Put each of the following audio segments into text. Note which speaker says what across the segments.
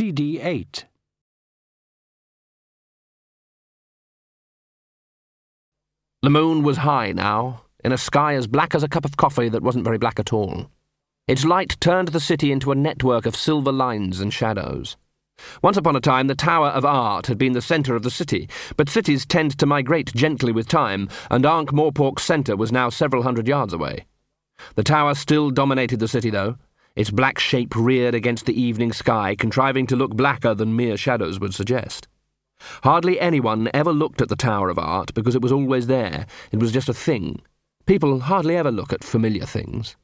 Speaker 1: CD 8.
Speaker 2: The moon was high now, in a sky as black as a cup of coffee that wasn't very black at all. Its light turned the city into a network of silver lines and shadows. Once upon a time, the Tower of Art had been the centre of the city, but cities tend to migrate gently with time, and Ankh Morpork's centre was now several hundred yards away. The tower still dominated the city, though, its black shape reared against the evening sky, contriving to look blacker than mere shadows would suggest. Hardly anyone ever looked at the Tower of Art because it was always there. It was just a thing. People hardly ever look at familiar things.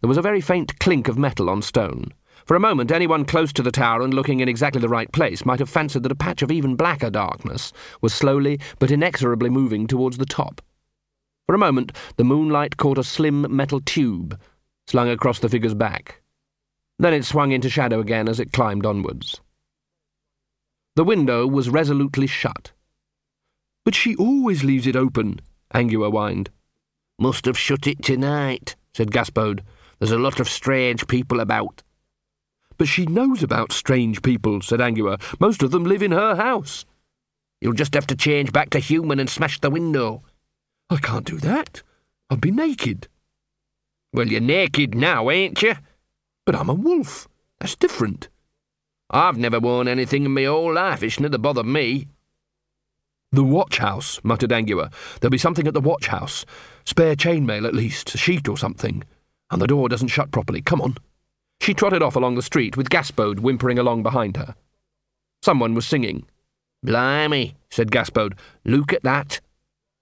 Speaker 2: There was a very faint clink of metal on stone. For a moment, anyone close to the tower and looking in exactly the right place might have fancied that a patch of even blacker darkness was slowly but inexorably moving towards the top. For a moment, the moonlight caught a slim metal tube slung across the figure's back. Then it swung into shadow again as it climbed onwards. The window was resolutely shut. But she always leaves it open, Angua whined.
Speaker 3: Must have shut it tonight, said Gaspode. There's a lot of strange people about.
Speaker 2: But she knows about strange people, said Angua. Most of them live in her house.
Speaker 3: You'll just have to change back to human and smash the window.
Speaker 2: I can't do that. I'll be naked.
Speaker 3: Well, you're naked now, ain't you?
Speaker 2: But I'm a wolf. That's different.
Speaker 3: I've never worn anything in my whole life. It's never bothered me.
Speaker 2: The watch house, muttered Angua. There'll be something at the watch house. Spare chainmail, at least, a sheet or something. And the door doesn't shut properly. Come on. She trotted off along the street with Gaspode whimpering along behind her. Someone was singing.
Speaker 3: Blimey, said Gaspode. Look at that.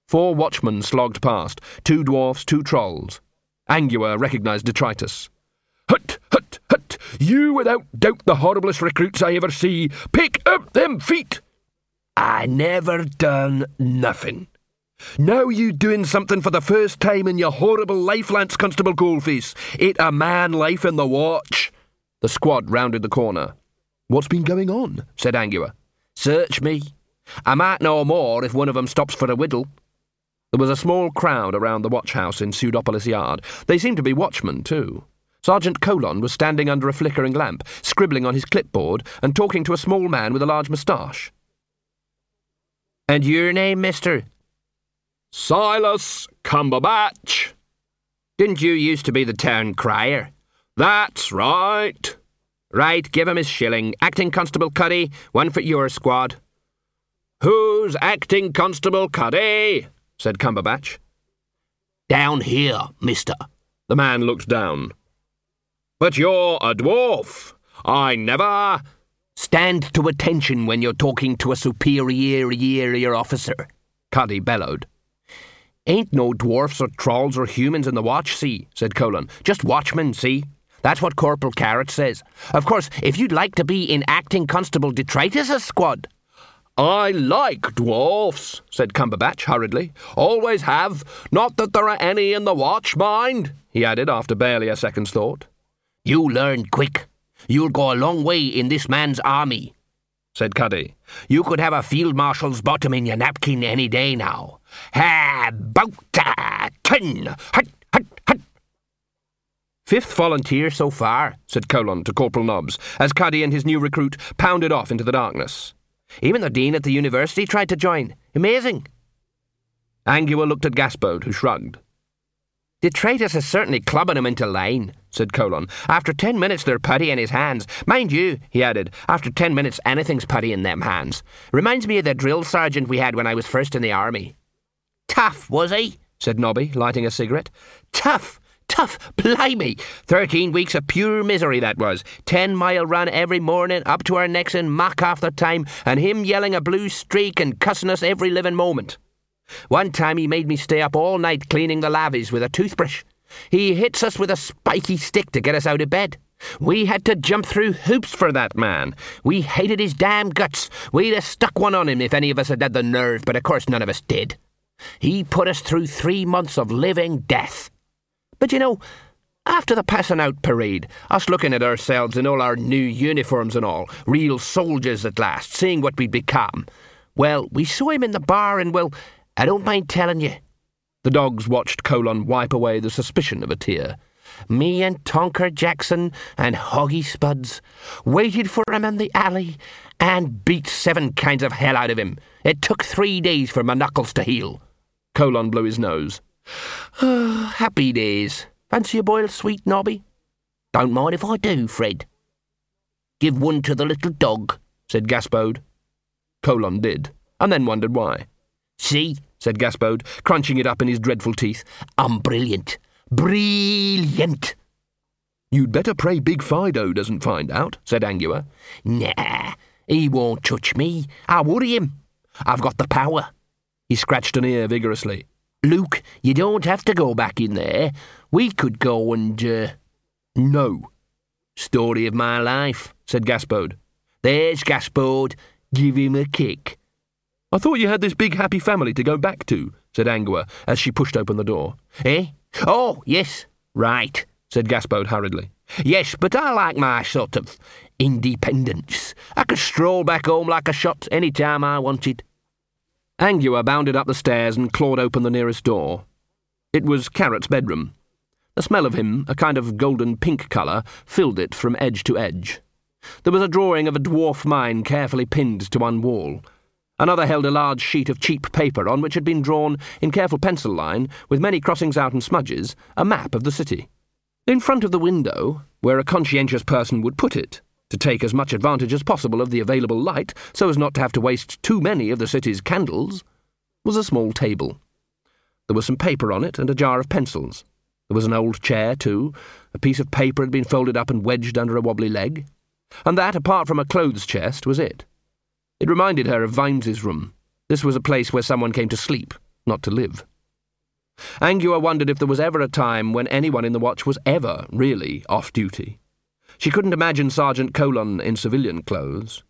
Speaker 2: Four watchmen slogged past, two dwarfs, two trolls. Angua recognised detritus. Hut, hut, hut! You without doubt the horriblest recruits I ever see. Pick up them feet!
Speaker 3: I never done nothing.
Speaker 2: Now you doing something for the first time in your horrible life, Lance Constable Coalface. It a man life in the watch. The squad rounded the corner. What's been going on? said Angua.
Speaker 3: Search me. I might know more if one of 'em stops for a whittle.
Speaker 2: There was a small crowd around the watch house in Pseudopolis Yard. They seemed to be watchmen, too. Sergeant Colon was standing under a flickering lamp, scribbling on his clipboard and talking to a small man with a large moustache.
Speaker 3: And your name, mister?
Speaker 4: Silas Cumberbatch.
Speaker 3: Didn't you used to be the town crier?
Speaker 4: That's right.
Speaker 3: Right, give him his shilling. Acting Constable Cuddy, one for your squad.
Speaker 4: Who's Acting Constable Cuddy? Said Cumberbatch.
Speaker 3: Down here, mister.
Speaker 2: The man looked down.
Speaker 4: But you're a dwarf. I never.
Speaker 3: Stand to attention when you're talking to a superior officer, Cuddy bellowed. Ain't no dwarfs or trolls or humans in the watch, see, said Colon. Just watchmen, see? That's what Corporal Carrot says. Of course, if you'd like to be in Acting Constable Detritus' squad.
Speaker 4: I like dwarfs, said Cumberbatch hurriedly. Always have. Not that there are any in the watch, mind, he added after barely a second's thought.
Speaker 3: You learn quick. You'll go a long way in this man's army, said Cuddy. You could have a field marshal's bottom in your napkin any day now. Ha, bout ten, hut, hut, hut.
Speaker 2: Fifth volunteer so far, said Colon to Corporal Nobbs, as Cuddy and his new recruit pounded off into the darkness.
Speaker 3: Even the dean at the university tried to join. Amazing.
Speaker 2: Angua looked at Gaspode, who shrugged.
Speaker 3: Detritus is certainly clubbing him into line, said Colon. After ten minutes, they're putty in his hands. Mind you, he added, after ten minutes, anything's putty in them hands. Reminds me of the drill sergeant we had when I was first in the army. Tough, was he? said Nobby, lighting a cigarette. Tough, tough, blimey! Thirteen weeks of pure misery that was. Ten mile run every morning, up to our necks in muck half the time, and him yelling a blue streak and cussing us every living moment. One time he made me stay up all night cleaning the lavies with a toothbrush. He hits us with a spiky stick to get us out of bed. We had to jump through hoops for that man. We hated his damn guts. We'd have stuck one on him if any of us had had the nerve, but of course none of us did. He put us through three months of living death. But you know, after the passing out parade, us looking at ourselves in all our new uniforms and all, real soldiers at last, seeing what we'd become, well, we saw him in the bar and, well, I don't mind telling you.
Speaker 2: The dogs watched Colon wipe away the suspicion of a tear.
Speaker 5: Me and Tonker Jackson and Hoggy Spuds waited for him in the alley and beat seven kinds of hell out of him. It took three days for my knuckles to heal.
Speaker 2: Colon blew his nose.
Speaker 5: Happy days. Fancy a boiled sweet nobby? Don't mind if I do, Fred. Give one to the little dog, said Gaspode.
Speaker 2: Colon did, and then wondered why.
Speaker 5: See,
Speaker 2: said Gaspode, crunching it up in his dreadful teeth.
Speaker 5: I'm brilliant. Brilliant.
Speaker 2: You'd better pray Big Fido doesn't find out, said Angua.
Speaker 5: Nah, he won't touch me. I'll worry him. I've got the power.
Speaker 2: He scratched an ear vigorously.
Speaker 5: Luke, you don't have to go back in there. We could go and, uh...
Speaker 2: No.
Speaker 5: Story of my life, said Gaspode. There's Gaspode. Give him a kick.
Speaker 2: I thought you had this big happy family to go back to, said Angua as she pushed open the door.
Speaker 5: Eh? Oh, yes. Right, said Gaspode hurriedly. Yes, but I like my sort of independence. I could stroll back home like a shot any time I wanted.
Speaker 2: Angua bounded up the stairs and clawed open the nearest door. It was Carrot's bedroom. The smell of him, a kind of golden pink colour, filled it from edge to edge. There was a drawing of a dwarf mine carefully pinned to one wall. Another held a large sheet of cheap paper on which had been drawn, in careful pencil line, with many crossings out and smudges, a map of the city. In front of the window, where a conscientious person would put it, to take as much advantage as possible of the available light so as not to have to waste too many of the city's candles, was a small table. There was some paper on it and a jar of pencils. There was an old chair, too. A piece of paper had been folded up and wedged under a wobbly leg. And that, apart from a clothes chest, was it. It reminded her of Vimes's room. This was a place where someone came to sleep, not to live. Angua wondered if there was ever a time when anyone in the watch was ever really off duty. She couldn't imagine Sergeant Colon in civilian clothes.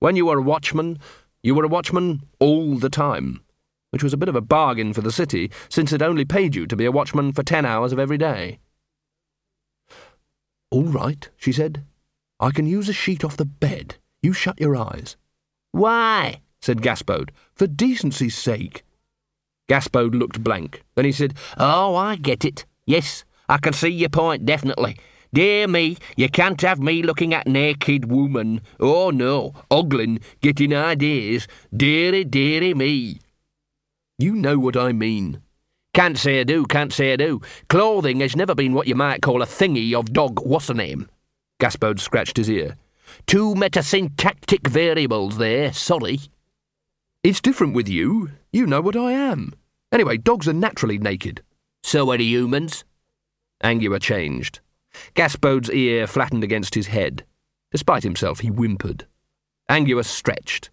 Speaker 2: When you were a watchman, you were a watchman all the time, which was a bit of a bargain for the city, since it only paid you to be a watchman for ten hours of every day. All right, she said. I can use a sheet off the bed. You shut your eyes.
Speaker 5: Why?
Speaker 2: said Gaspode. For decency's sake. Gaspode looked blank. Then he said,
Speaker 5: Oh, I get it. Yes, I can see your point, definitely. Dear me, you can't have me looking at naked woman. Oh no, ogling, getting ideas. Deary, deary me.
Speaker 2: You know what I mean.
Speaker 5: Can't say I do, can't say I do. Clothing has never been what you might call a thingy of dog what's her name.
Speaker 2: Gaspode scratched his ear.
Speaker 5: Two metasyntactic variables there, sorry.
Speaker 2: It's different with you. You know what I am. Anyway, dogs are naturally naked.
Speaker 5: So are the humans.
Speaker 2: Angua changed. Gaspode's ear flattened against his head. Despite himself, he whimpered. Angua stretched.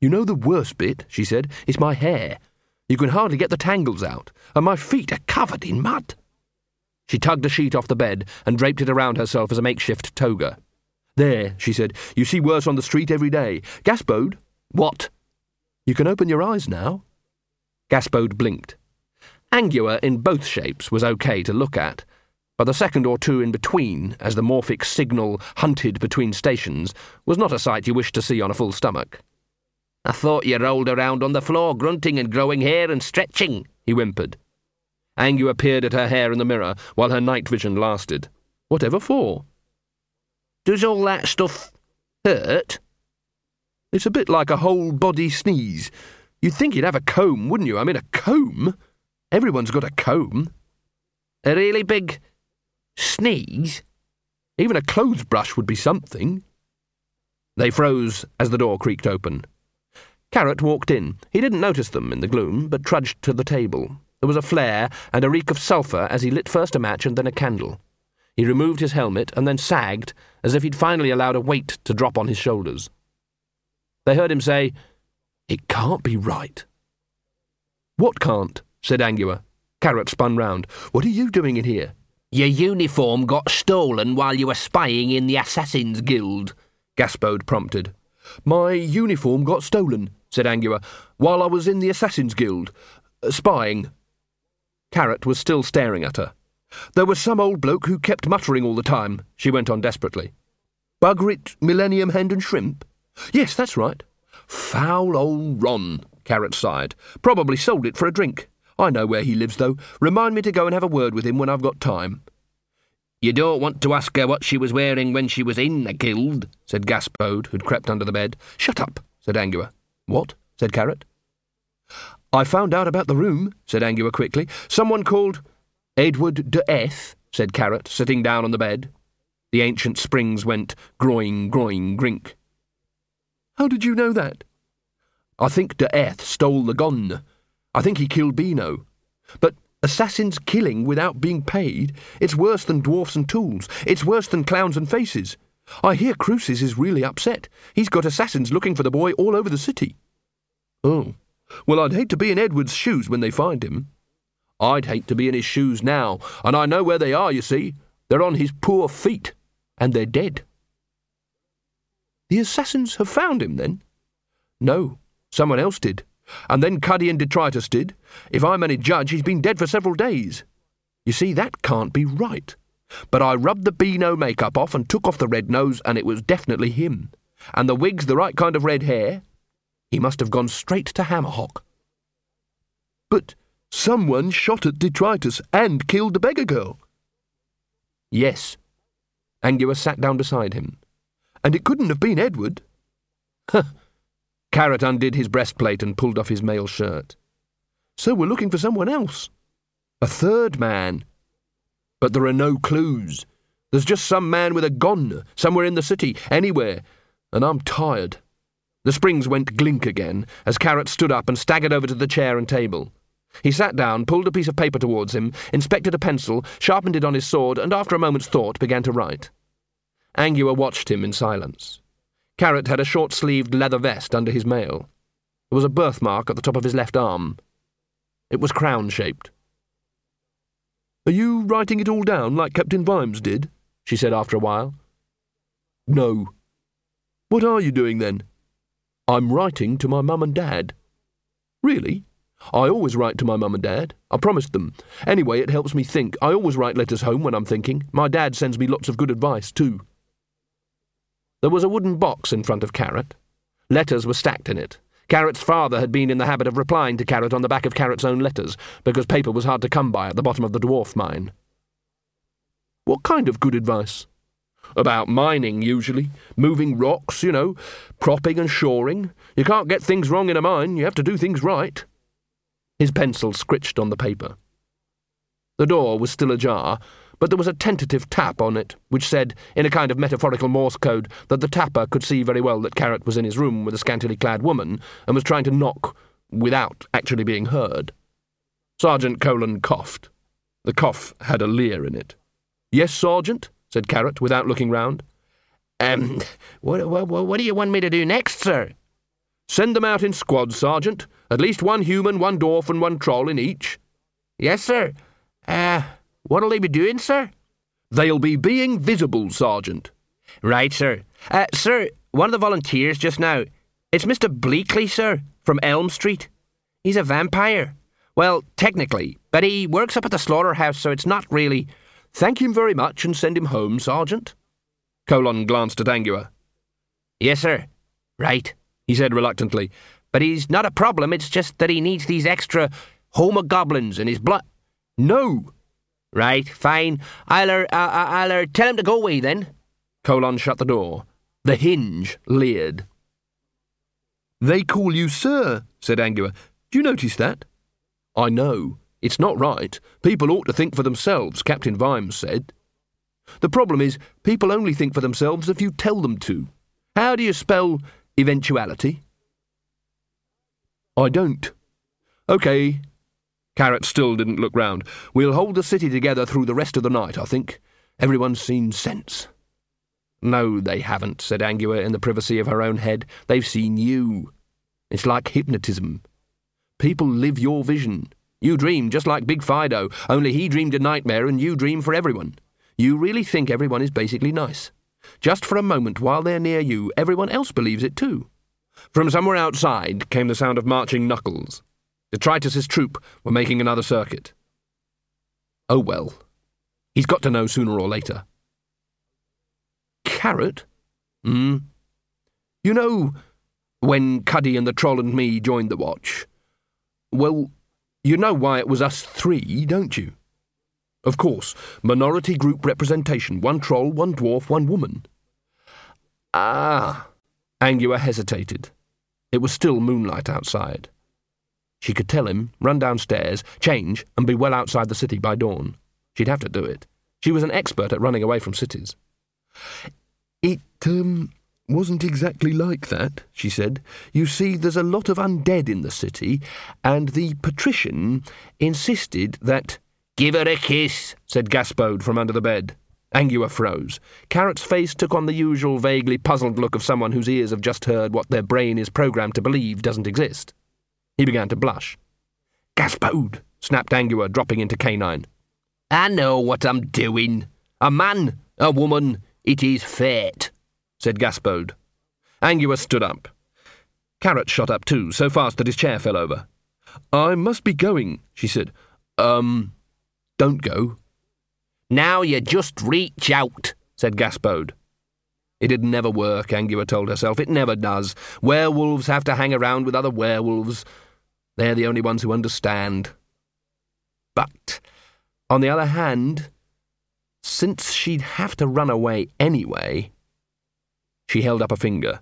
Speaker 2: You know the worst bit, she said, is my hair. You can hardly get the tangles out, and my feet are covered in mud. She tugged a sheet off the bed and draped it around herself as a makeshift toga. There, she said, you see worse on the street every day. Gaspode?
Speaker 5: What?
Speaker 2: You can open your eyes now. Gaspode blinked. Angua in both shapes was okay to look at, but the second or two in between, as the morphic signal hunted between stations, was not a sight you wished to see on a full stomach.
Speaker 5: I thought you rolled around on the floor, grunting and growing hair and stretching, he whimpered.
Speaker 2: Angua peered at her hair in the mirror while her night vision lasted. Whatever for?
Speaker 5: Does all that stuff hurt?
Speaker 2: It's a bit like a whole body sneeze. You'd think you'd have a comb, wouldn't you? I mean, a comb? Everyone's got a comb.
Speaker 5: A really big sneeze?
Speaker 2: Even a clothes brush would be something. They froze as the door creaked open. Carrot walked in. He didn't notice them in the gloom, but trudged to the table. There was a flare and a reek of sulphur as he lit first a match and then a candle. He removed his helmet and then sagged, as if he'd finally allowed a weight to drop on his shoulders. They heard him say, It can't be right. What can't? said Angua. Carrot spun round. What are you doing in here?
Speaker 5: Your uniform got stolen while you were spying in the Assassin's Guild, Gaspode prompted.
Speaker 2: My uniform got stolen, said Angua, while I was in the Assassin's Guild, uh, spying. Carrot was still staring at her. There was some old bloke who kept muttering all the time, she went on desperately. Bugrit Millennium Hand and Shrimp? Yes, that's right. Foul old Ron, Carrot sighed. Probably sold it for a drink. I know where he lives, though. Remind me to go and have a word with him when I've got time.
Speaker 6: You don't want to ask her what she was wearing when she was in the guild, said Gaspode, who'd crept under the bed.
Speaker 2: Shut up, said Angua. What? said Carrot. I found out about the room, said Angua quickly. Someone called Edward d'Eath, said Carrot, sitting down on the bed. The ancient springs went groin, groin, grink. How did you know that? I think d'Eath stole the gun. I think he killed Beano. But assassins killing without being paid, it's worse than dwarfs and tools. It's worse than clowns and faces. I hear Cruces is really upset. He's got assassins looking for the boy all over the city. Oh, well, I'd hate to be in Edward's shoes when they find him. I'd hate to be in his shoes now, and I know where they are, you see. They're on his poor feet, and they're dead. The assassins have found him, then? No, someone else did. And then Cuddy and Detritus did. If I'm any judge, he's been dead for several days. You see, that can't be right. But I rubbed the Beano makeup off and took off the red nose, and it was definitely him. And the wig's the right kind of red hair. He must have gone straight to Hammerhock. But someone shot at Detritus and killed the beggar girl. Yes. Angua sat down beside him. And it couldn't have been Edward. Huh. Carrot undid his breastplate and pulled off his mail shirt. So we're looking for someone else. A third man. But there are no clues. There's just some man with a gun, somewhere in the city, anywhere, and I'm tired. The springs went glink again as Carrot stood up and staggered over to the chair and table. He sat down, pulled a piece of paper towards him, inspected a pencil, sharpened it on his sword, and after a moment's thought began to write. Angua watched him in silence. Carrot had a short sleeved leather vest under his mail. There was a birthmark at the top of his left arm. It was crown shaped. Are you writing it all down like Captain Vimes did? she said after a while. No. What are you doing then? I'm writing to my mum and dad. Really? I always write to my mum and dad. I promised them. Anyway, it helps me think. I always write letters home when I'm thinking. My dad sends me lots of good advice, too. There was a wooden box in front of Carrot. Letters were stacked in it. Carrot's father had been in the habit of replying to Carrot on the back of Carrot's own letters, because paper was hard to come by at the bottom of the dwarf mine. What kind of good advice? About mining, usually. Moving rocks, you know. Propping and shoring. You can't get things wrong in a mine, you have to do things right. His pencil scritched on the paper. The door was still ajar, but there was a tentative tap on it, which said, in a kind of metaphorical Morse code, that the tapper could see very well that Carrot was in his room with a scantily clad woman and was trying to knock without actually being heard. Sergeant Colon coughed. The cough had a leer in it. Yes, Sergeant? said Carrot, without looking round.
Speaker 6: Um, what, what, what do you want me to do next, sir?
Speaker 2: Send them out in squads, Sergeant. At least one human, one dwarf, and one troll in each.
Speaker 6: Yes, sir. Uh, what'll they be doing, sir?
Speaker 2: They'll be being visible, Sergeant.
Speaker 6: Right, sir. Uh, sir, one of the volunteers just now. It's Mr. Bleakley, sir, from Elm Street. He's a vampire. Well, technically, but he works up at the slaughterhouse, so it's not really.
Speaker 2: Thank him very much and send him home, Sergeant. Colon glanced at Angua.
Speaker 6: Yes, sir. Right, he said reluctantly. But he's not a problem, it's just that he needs these extra homogoblins in his blood.
Speaker 2: No!
Speaker 6: Right, fine. I'll, uh, I'll uh, tell him to go away then.
Speaker 2: Colon shut the door. The hinge leered. They call you sir, said Angua. Do you notice that? I know. It's not right. People ought to think for themselves, Captain Vimes said. The problem is, people only think for themselves if you tell them to. How do you spell eventuality? I don't. OK. Carrot still didn't look round. We'll hold the city together through the rest of the night, I think. Everyone's seen sense. No, they haven't, said Angua in the privacy of her own head. They've seen you. It's like hypnotism. People live your vision. You dream just like Big Fido, only he dreamed a nightmare and you dream for everyone. You really think everyone is basically nice. Just for a moment while they're near you, everyone else believes it too. From somewhere outside came the sound of marching knuckles. Detritus's troop were making another circuit. Oh well. He's got to know sooner or later. Carrot? Hmm? You know, when Cuddy and the troll and me joined the watch, well, you know why it was us three, don't you? Of course, minority group representation one troll, one dwarf, one woman. Ah. Angua hesitated. It was still moonlight outside. She could tell him, run downstairs, change, and be well outside the city by dawn. She'd have to do it. She was an expert at running away from cities. It, um, wasn't exactly like that, she said. You see, there's a lot of undead in the city, and the patrician insisted that.
Speaker 3: Give her a kiss, said Gaspode from under the bed.
Speaker 2: Angua froze. Carrot's face took on the usual vaguely puzzled look of someone whose ears have just heard what their brain is programmed to believe doesn't exist. He began to blush. Gaspode, snapped Angua, dropping into canine.
Speaker 3: I know what I'm doing. A man, a woman, it is fate, said Gaspode.
Speaker 2: Angua stood up. Carrot shot up too, so fast that his chair fell over. I must be going, she said. Um, don't go.
Speaker 3: Now you just reach out, said Gaspode.
Speaker 2: It'd never work, Angua told herself. It never does. Werewolves have to hang around with other werewolves. They're the only ones who understand. But, on the other hand, since she'd have to run away anyway, she held up a finger.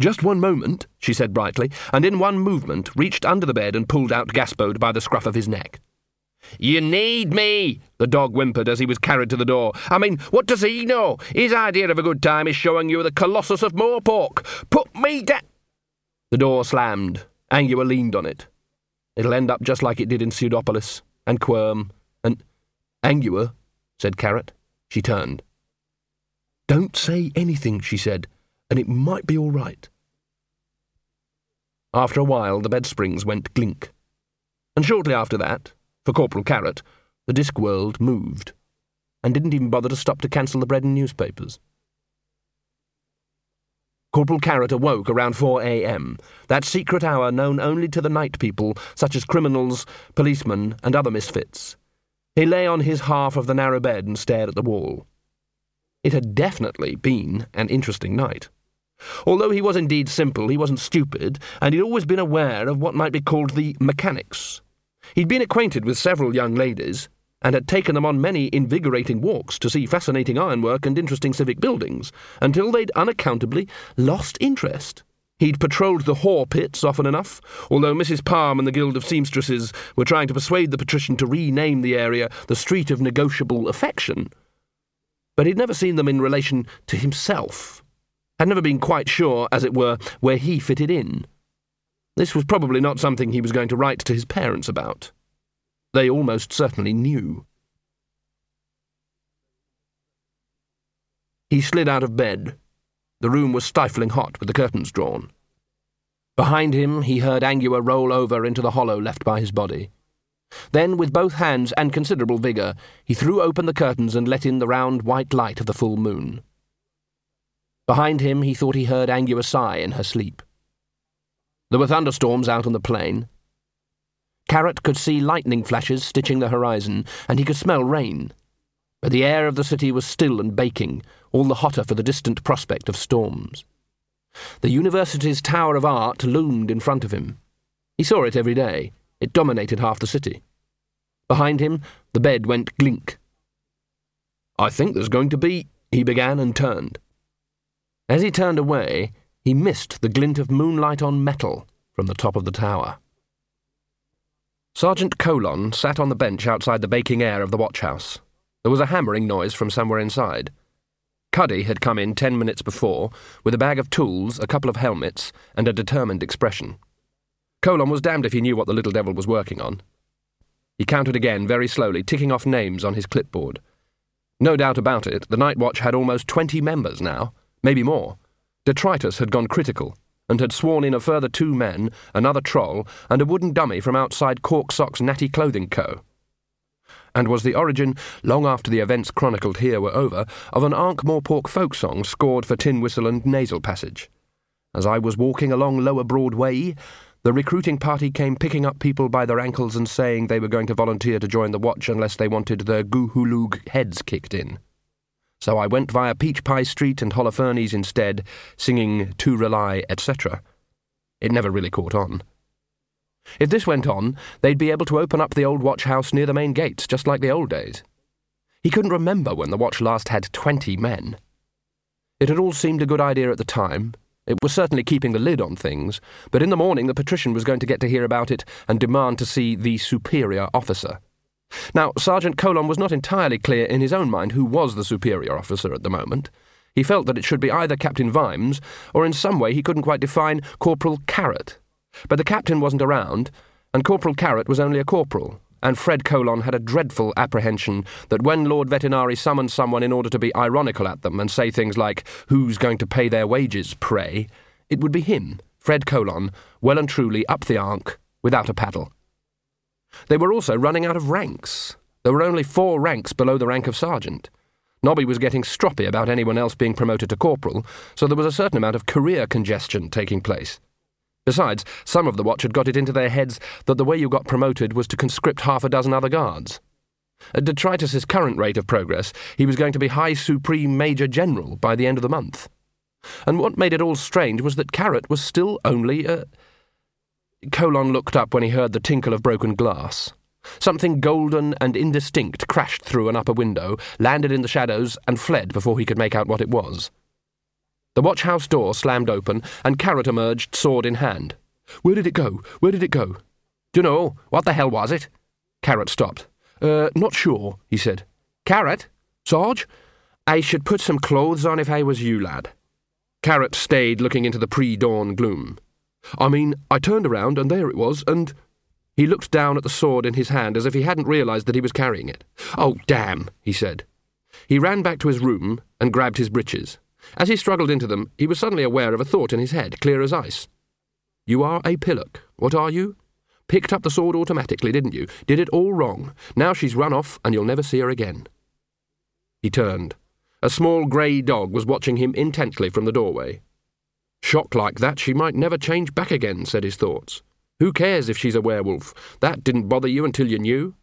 Speaker 2: Just one moment, she said brightly, and in one movement reached under the bed and pulled out Gaspode by the scruff of his neck.
Speaker 3: You need me, the dog whimpered as he was carried to the door. I mean, what does he know? His idea of a good time is showing you the Colossus of Morpork. Put me down.
Speaker 2: The door slammed. Angua leaned on it. It'll end up just like it did in Pseudopolis, and Quirm, and. Angua, said Carrot. She turned. Don't say anything, she said, and it might be all right. After a while, the bed springs went glink. And shortly after that, for Corporal Carrot, the disc world moved, and didn't even bother to stop to cancel the bread and newspapers. Corporal Carrot awoke around 4 a.m., that secret hour known only to the night people, such as criminals, policemen, and other misfits. He lay on his half of the narrow bed and stared at the wall. It had definitely been an interesting night. Although he was indeed simple, he wasn't stupid, and he'd always been aware of what might be called the mechanics He'd been acquainted with several young ladies, and had taken them on many invigorating walks to see fascinating ironwork and interesting civic buildings, until they'd unaccountably lost interest. He'd patrolled the whore pits often enough, although Mrs. Palm and the Guild of Seamstresses were trying to persuade the patrician to rename the area the Street of Negotiable Affection. But he'd never seen them in relation to himself, had never been quite sure, as it were, where he fitted in. This was probably not something he was going to write to his parents about. They almost certainly knew. He slid out of bed. The room was stifling hot with the curtains drawn. Behind him, he heard Angua roll over into the hollow left by his body. Then, with both hands and considerable vigour, he threw open the curtains and let in the round white light of the full moon. Behind him, he thought he heard Angua sigh in her sleep. There were thunderstorms out on the plain. Carrot could see lightning flashes stitching the horizon, and he could smell rain. But the air of the city was still and baking, all the hotter for the distant prospect of storms. The university's Tower of Art loomed in front of him. He saw it every day. It dominated half the city. Behind him, the bed went glink. I think there's going to be, he began and turned. As he turned away, he missed the glint of moonlight on metal from the top of the tower. Sergeant Colon sat on the bench outside the baking air of the watchhouse. There was a hammering noise from somewhere inside. Cuddy had come in ten minutes before, with a bag of tools, a couple of helmets, and a determined expression. Colon was damned if he knew what the little devil was working on. He counted again very slowly, ticking off names on his clipboard. No doubt about it, the Night Watch had almost twenty members now, maybe more. Detritus had gone critical and had sworn in a further two men, another troll, and a wooden dummy from outside Cork Sock's Natty Clothing Co. And was the origin, long after the events chronicled here were over, of an Ankh-Morpork folk song scored for tin whistle and nasal passage. As I was walking along Lower Broadway, the recruiting party came picking up people by their ankles and saying they were going to volunteer to join the watch unless they wanted their Guhulug heads kicked in so I went via Peach Pie Street and Holofernes instead, singing To Rely, etc. It never really caught on. If this went on, they'd be able to open up the old watch house near the main gates, just like the old days. He couldn't remember when the watch last had twenty men. It had all seemed a good idea at the time. It was certainly keeping the lid on things, but in the morning the patrician was going to get to hear about it and demand to see the superior officer. Now, Sergeant Colon was not entirely clear in his own mind who was the superior officer at the moment. He felt that it should be either Captain Vimes, or in some way he couldn't quite define Corporal Carrot. But the captain wasn't around, and Corporal Carrot was only a corporal, and Fred Colon had a dreadful apprehension that when Lord Vetinari summoned someone in order to be ironical at them and say things like, Who's going to pay their wages, pray? it would be him, Fred Colon, well and truly up the Ankh, without a paddle. They were also running out of ranks. There were only four ranks below the rank of sergeant. Nobby was getting stroppy about anyone else being promoted to corporal, so there was a certain amount of career congestion taking place. Besides, some of the watch had got it into their heads that the way you got promoted was to conscript half a dozen other guards. At detritus's current rate of progress, he was going to be High Supreme Major General by the end of the month. And what made it all strange was that Carrot was still only a. Colon looked up when he heard the tinkle of broken glass. Something golden and indistinct crashed through an upper window, landed in the shadows, and fled before he could make out what it was. The watch house door slammed open, and Carrot emerged, sword in hand. Where did it go? Where did it go?
Speaker 3: Dunno. What the hell was it?
Speaker 2: Carrot stopped. Uh, not sure, he said.
Speaker 3: Carrot?
Speaker 2: Sarge?
Speaker 3: I should put some clothes on if I was you, lad.
Speaker 2: Carrot stayed looking into the pre dawn gloom. I mean, I turned around, and there it was, and. He looked down at the sword in his hand as if he hadn't realized that he was carrying it. Oh, damn, he said. He ran back to his room and grabbed his breeches. As he struggled into them, he was suddenly aware of a thought in his head, clear as ice. You are a pillock. What are you? Picked up the sword automatically, didn't you? Did it all wrong. Now she's run off, and you'll never see her again. He turned. A small grey dog was watching him intently from the doorway. Shocked like that, she might never change back again, said his thoughts. Who cares if she's a werewolf? That didn't bother you until you knew.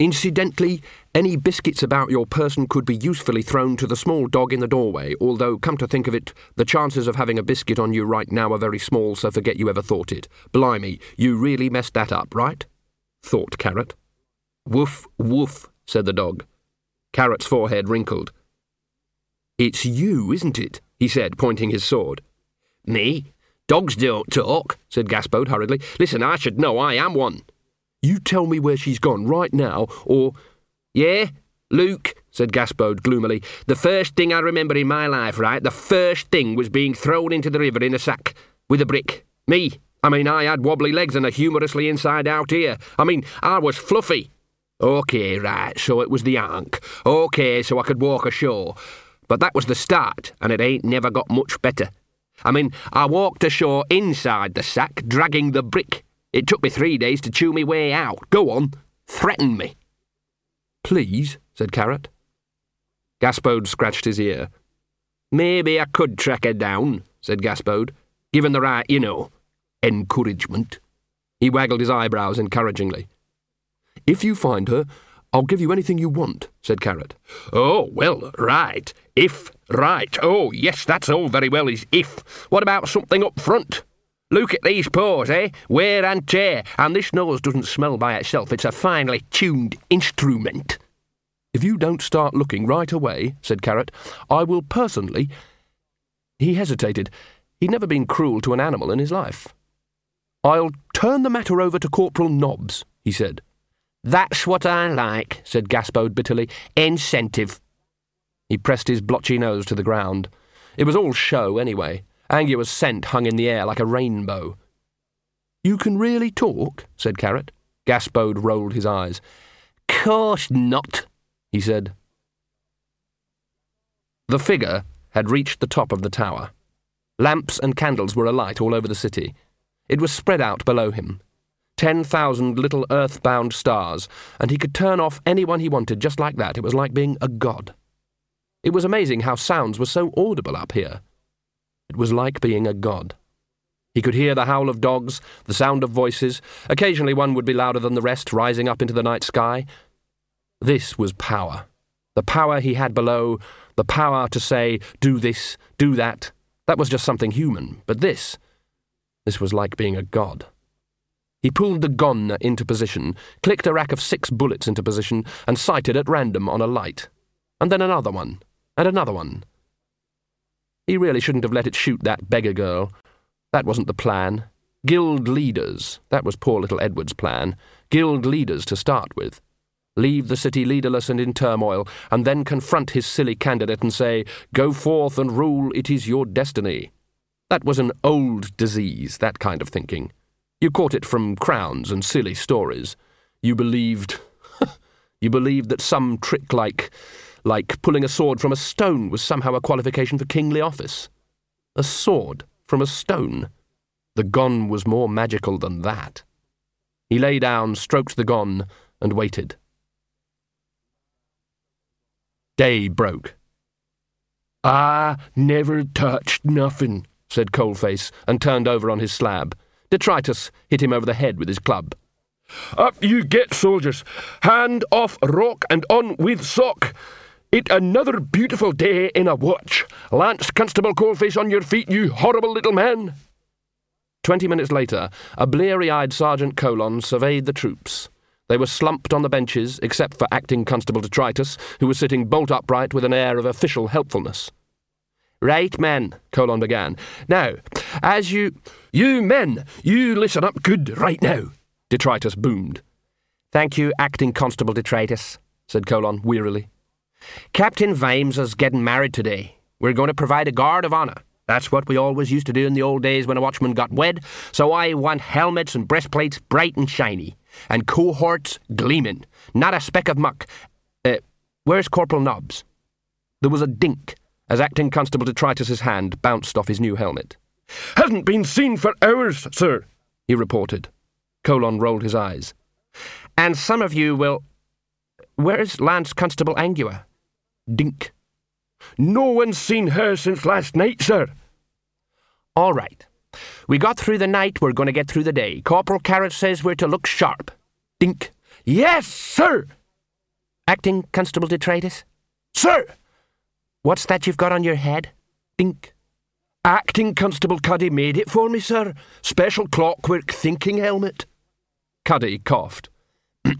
Speaker 2: Incidentally, any biscuits about your person could be usefully thrown to the small dog in the doorway, although, come to think of it, the chances of having a biscuit on you right now are very small, so forget you ever thought it. Blimey, you really messed that up, right? thought Carrot. Woof, woof, said the dog. Carrot's forehead wrinkled. It's you, isn't it? he said, pointing his sword.
Speaker 3: Me? Dogs don't talk, said Gaspode hurriedly. Listen, I should know I am one.
Speaker 2: You tell me where she's gone right now, or.
Speaker 3: Yeah, Luke, said Gaspode gloomily. The first thing I remember in my life, right, the first thing was being thrown into the river in a sack with a brick. Me. I mean, I had wobbly legs and a humorously inside out ear. I mean, I was fluffy. OK, right, so it was the Ankh. OK, so I could walk ashore. But that was the start, and it ain't never got much better. I mean, I walked ashore inside the sack, dragging the brick. It took me three days to chew me way out. Go on, threaten me.
Speaker 2: Please, said Carrot. Gaspode scratched his ear.
Speaker 3: Maybe I could track her down, said Gaspode, given the right, you know, encouragement.
Speaker 2: He waggled his eyebrows encouragingly. If you find her, I'll give you anything you want, said Carrot.
Speaker 3: Oh, well, right. If, right. Oh, yes, that's all very well, is if. What about something up front? Look at these paws, eh? Wear and tear. And this nose doesn't smell by itself. It's a finely tuned instrument.
Speaker 2: If you don't start looking right away, said Carrot, I will personally. He hesitated. He'd never been cruel to an animal in his life. I'll turn the matter over to Corporal Nobbs, he said.
Speaker 3: That's what I like, said Gaspode bitterly. Incentive.
Speaker 2: He pressed his blotchy nose to the ground. It was all show, anyway. Angua's scent hung in the air like a rainbow. You can really talk, said Carrot. Gaspode rolled his eyes.
Speaker 3: Course not, he said.
Speaker 2: The figure had reached the top of the tower. Lamps and candles were alight all over the city. It was spread out below him. Ten thousand little earthbound stars, and he could turn off anyone he wanted just like that. It was like being a god. It was amazing how sounds were so audible up here. It was like being a god. He could hear the howl of dogs, the sound of voices. Occasionally one would be louder than the rest, rising up into the night sky. This was power. The power he had below, the power to say, do this, do that. That was just something human. But this, this was like being a god. He pulled the gun into position, clicked a rack of six bullets into position, and sighted at random on a light. And then another one, and another one. He really shouldn't have let it shoot that beggar girl. That wasn't the plan. Guild leaders, that was poor little Edward's plan. Guild leaders to start with. Leave the city leaderless and in turmoil, and then confront his silly candidate and say, Go forth and rule, it is your destiny. That was an old disease, that kind of thinking. You caught it from crowns and silly stories. You believed. you believed that some trick like. Like pulling a sword from a stone was somehow a qualification for kingly office. A sword from a stone. The gonne was more magical than that. He lay down, stroked the gonne, and waited. Day broke. I never touched nothing, said Coalface, and turned over on his slab. Detritus hit him over the head with his club. Up you get, soldiers! Hand off rock and on with sock! It another beautiful day in a watch. Lance Constable Coalface on your feet, you horrible little man! Twenty minutes later, a bleary eyed Sergeant Colon surveyed the troops. They were slumped on the benches, except for acting Constable Detritus, who was sitting bolt upright with an air of official helpfulness. Right, men, Colon began. Now, as you. You men, you listen up good right now, Detritus boomed.
Speaker 3: Thank you, Acting Constable Detritus, said Colon wearily. Captain Vimes is getting married today. We're going to provide a guard of honour. That's what we always used to do in the old days when a watchman got wed, so I want helmets and breastplates bright and shiny and cohorts gleaming, not a speck of muck. Uh, where's Corporal Nobbs? There was a dink as acting constable Detritus's hand bounced off his new helmet.
Speaker 7: Hasn't been seen for hours, sir,
Speaker 2: he reported. Colon rolled his eyes.
Speaker 3: And some of you will. Where's Lance Constable Angua?
Speaker 2: Dink.
Speaker 7: No one's seen her since last night, sir.
Speaker 3: All right. We got through the night, we're going to get through the day. Corporal Carrot says we're to look sharp.
Speaker 2: Dink.
Speaker 7: Yes, sir.
Speaker 3: Acting Constable Detritus?
Speaker 7: Sir.
Speaker 3: What's that you've got on your head?
Speaker 2: Dink.
Speaker 7: Acting Constable Cuddy made it for me, sir. Special clockwork thinking helmet.
Speaker 2: Cuddy coughed.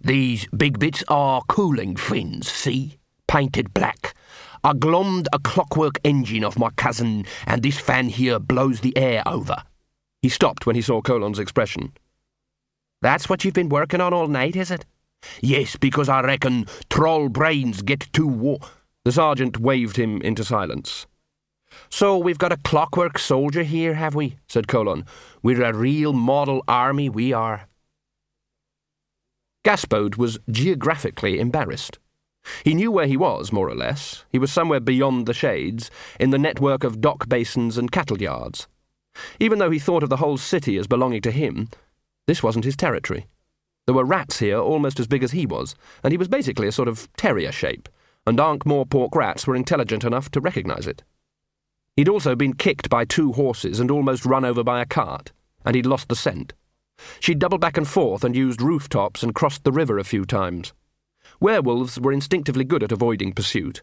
Speaker 3: These big bits are cooling fins, see? Painted black. I glommed a clockwork engine off my cousin, and this fan here blows the air over.
Speaker 2: He stopped when he saw Colon's expression.
Speaker 3: That's what you've been working on all night, is it? Yes, because I reckon troll brains get too war.
Speaker 2: The sergeant waved him into silence.
Speaker 3: So we've got a clockwork soldier here, have we? said Colon. We're a real model army, we are.
Speaker 2: Gaspode was geographically embarrassed. He knew where he was, more or less. He was somewhere beyond the shades, in the network of dock basins and cattle yards. Even though he thought of the whole city as belonging to him, this wasn't his territory. There were rats here almost as big as he was, and he was basically a sort of terrier shape, and Ankh-Morpork rats were intelligent enough to recognize it. He'd also been kicked by two horses and almost run over by a cart, and he'd lost the scent. She'd doubled back and forth and used rooftops and crossed the river a few times. Werewolves were instinctively good at avoiding pursuit.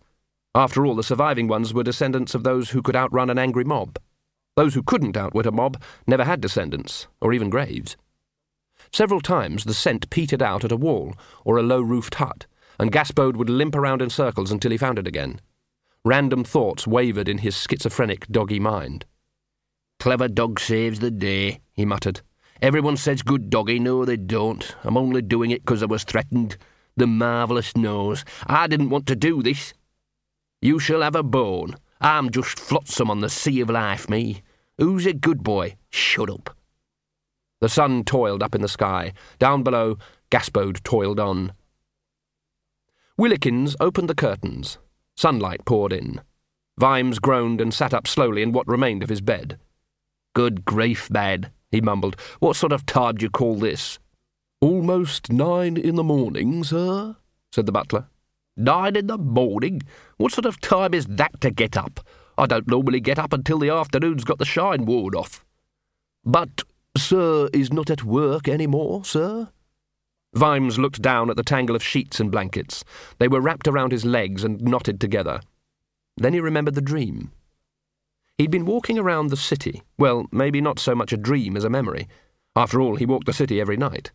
Speaker 2: After all, the surviving ones were descendants of those who could outrun an angry mob. Those who couldn't outwit a mob never had descendants, or even graves. Several times the scent petered out at a wall or a low roofed hut, and Gaspode would limp around in circles until he found it again. Random thoughts wavered in his schizophrenic, doggy mind.
Speaker 3: Clever dog saves the day, he muttered. Everyone says good doggy. No, they don't. I'm only doing it because I was threatened. The marvellous nose. I didn't want to do this. You shall have a bone. I'm just flotsam on the sea of life, me. Who's a good boy? Shut up.
Speaker 2: The sun toiled up in the sky. Down below, Gaspode toiled on. Willikins opened the curtains. Sunlight poured in. Vimes groaned and sat up slowly in what remained of his bed.
Speaker 3: Good grief, bad, he mumbled. What sort of time do you call this?
Speaker 7: Almost nine in the morning, sir, said the butler.
Speaker 3: Nine in the morning? What sort of time is that to get up? I don't normally get up until the afternoon's got the shine worn off.
Speaker 7: But Sir is not at work any more, sir?
Speaker 2: Vimes looked down at the tangle of sheets and blankets. They were wrapped around his legs and knotted together. Then he remembered the dream. He'd been walking around the city. Well, maybe not so much a dream as a memory After all, he walked the city every night.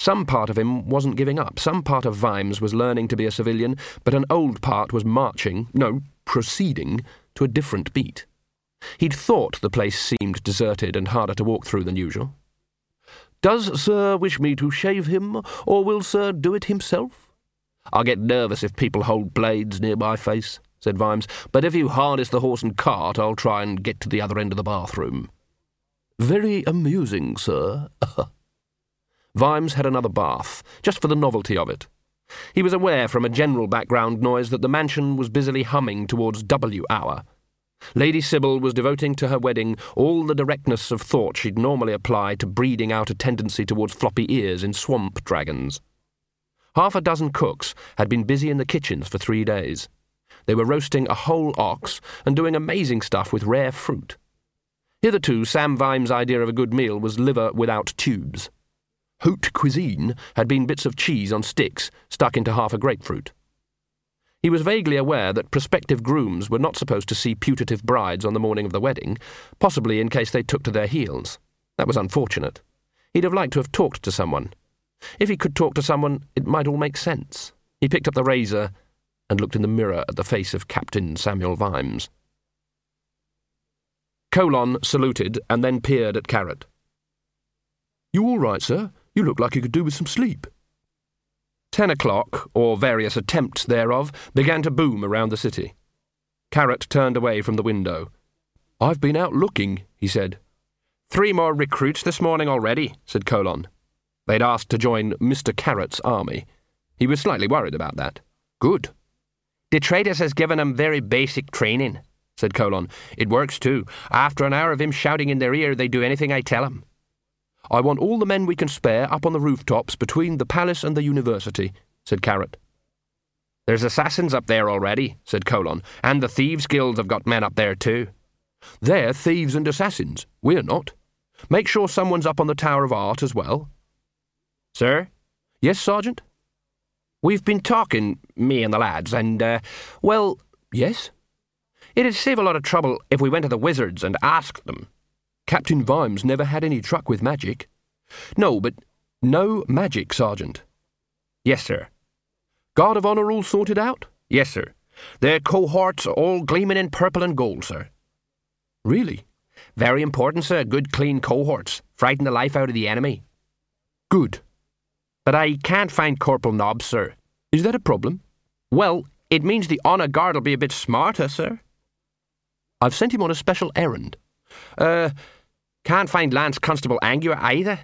Speaker 2: Some part of him wasn't giving up. Some part of Vimes was learning to be a civilian, but an old part was marching, no, proceeding, to a different beat. He'd thought the place seemed deserted and harder to walk through than usual.
Speaker 7: Does Sir wish me to shave him, or will Sir do it himself?
Speaker 3: I get nervous if people hold blades near my face, said Vimes, but if you harness the horse and cart, I'll try and get to the other end of the bathroom.
Speaker 7: Very amusing, sir.
Speaker 2: Vimes had another bath, just for the novelty of it. He was aware from a general background noise that the mansion was busily humming towards W hour. Lady Sybil was devoting to her wedding all the directness of thought she'd normally apply to breeding out a tendency towards floppy ears in swamp dragons. Half a dozen cooks had been busy in the kitchens for three days. They were roasting a whole ox and doing amazing stuff with rare fruit. Hitherto, Sam Vimes' idea of a good meal was liver without tubes. Haute cuisine had been bits of cheese on sticks stuck into half a grapefruit. He was vaguely aware that prospective grooms were not supposed to see putative brides on the morning of the wedding, possibly in case they took to their heels. That was unfortunate. He'd have liked to have talked to someone. If he could talk to someone, it might all make sense. He picked up the razor and looked in the mirror at the face of Captain Samuel Vimes. Colon saluted and then peered at Carrot.
Speaker 7: You all right, sir? You look like you could do with some sleep.
Speaker 2: Ten o'clock, or various attempts thereof, began to boom around the city. Carrot turned away from the window.
Speaker 7: I've been out looking, he said.
Speaker 3: Three more recruits this morning already, said Colon.
Speaker 2: They'd asked to join Mr. Carrot's army. He was slightly worried about that.
Speaker 7: Good.
Speaker 3: Detritus has given them very basic training, said Colon. It works too. After an hour of him shouting in their ear, they do anything I tell them.
Speaker 7: I want all the men we can spare up on the rooftops between the palace and the university, said Carrot.
Speaker 3: There's assassins up there already, said Colon, and the Thieves' Guilds have got men up there too.
Speaker 7: They're thieves and assassins. We're not. Make sure someone's up on the Tower of Art as well.
Speaker 3: Sir?
Speaker 7: Yes, Sergeant?
Speaker 3: We've been talking, me and the lads, and, uh, well,
Speaker 7: yes?
Speaker 3: It'd save a lot of trouble if we went to the wizards and asked them.
Speaker 7: Captain Vimes never had any truck with magic. No, but no magic, Sergeant.
Speaker 3: Yes, sir.
Speaker 7: Guard of Honour all sorted out?
Speaker 3: Yes, sir. Their cohorts all gleaming in purple and gold, sir.
Speaker 7: Really?
Speaker 3: Very important, sir. Good, clean cohorts. Frighten the life out of the enemy.
Speaker 7: Good.
Speaker 3: But I can't find Corporal Nobbs, sir.
Speaker 7: Is that a problem?
Speaker 3: Well, it means the honour guard'll be a bit smarter, sir.
Speaker 7: I've sent him on a special errand.
Speaker 3: Uh, can't find Lance Constable Angua either.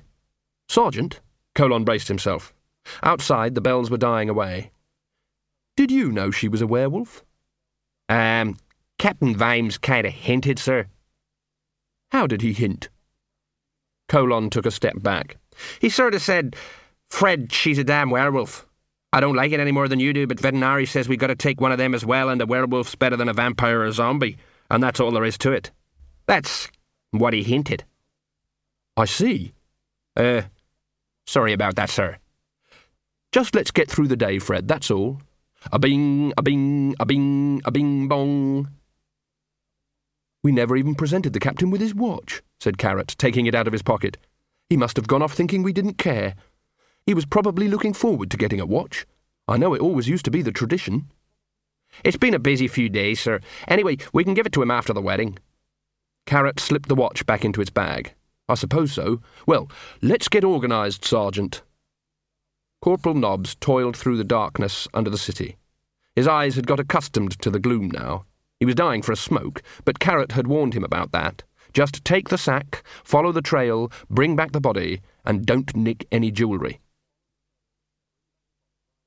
Speaker 7: Sergeant?
Speaker 2: Colon braced himself. Outside, the bells were dying away.
Speaker 7: Did you know she was a werewolf?
Speaker 3: Um, Captain Vimes kind of hinted, sir.
Speaker 7: How did he hint?
Speaker 2: Colon took a step back.
Speaker 3: He sort of said, Fred, she's a damn werewolf. I don't like it any more than you do, but Vetinari says we've got to take one of them as well, and a werewolf's better than a vampire or a zombie, and that's all there is to it. That's what he hinted.
Speaker 7: I see.
Speaker 3: Uh, sorry about that, sir.
Speaker 7: Just let's get through the day, Fred, that's all.
Speaker 2: A bing, a bing, a bing, a bing bong.
Speaker 7: We never even presented the captain with his watch, said Carrot, taking it out of his pocket. He must have gone off thinking we didn't care. He was probably looking forward to getting a watch. I know it always used to be the tradition.
Speaker 3: It's been a busy few days, sir. Anyway, we can give it to him after the wedding.
Speaker 2: Carrot slipped the watch back into its bag.
Speaker 7: I suppose so. Well, let's get organised, Sergeant.
Speaker 2: Corporal Nobbs toiled through the darkness under the city. His eyes had got accustomed to the gloom now. He was dying for a smoke, but Carrot had warned him about that. Just take the sack, follow the trail, bring back the body, and don't nick any jewellery.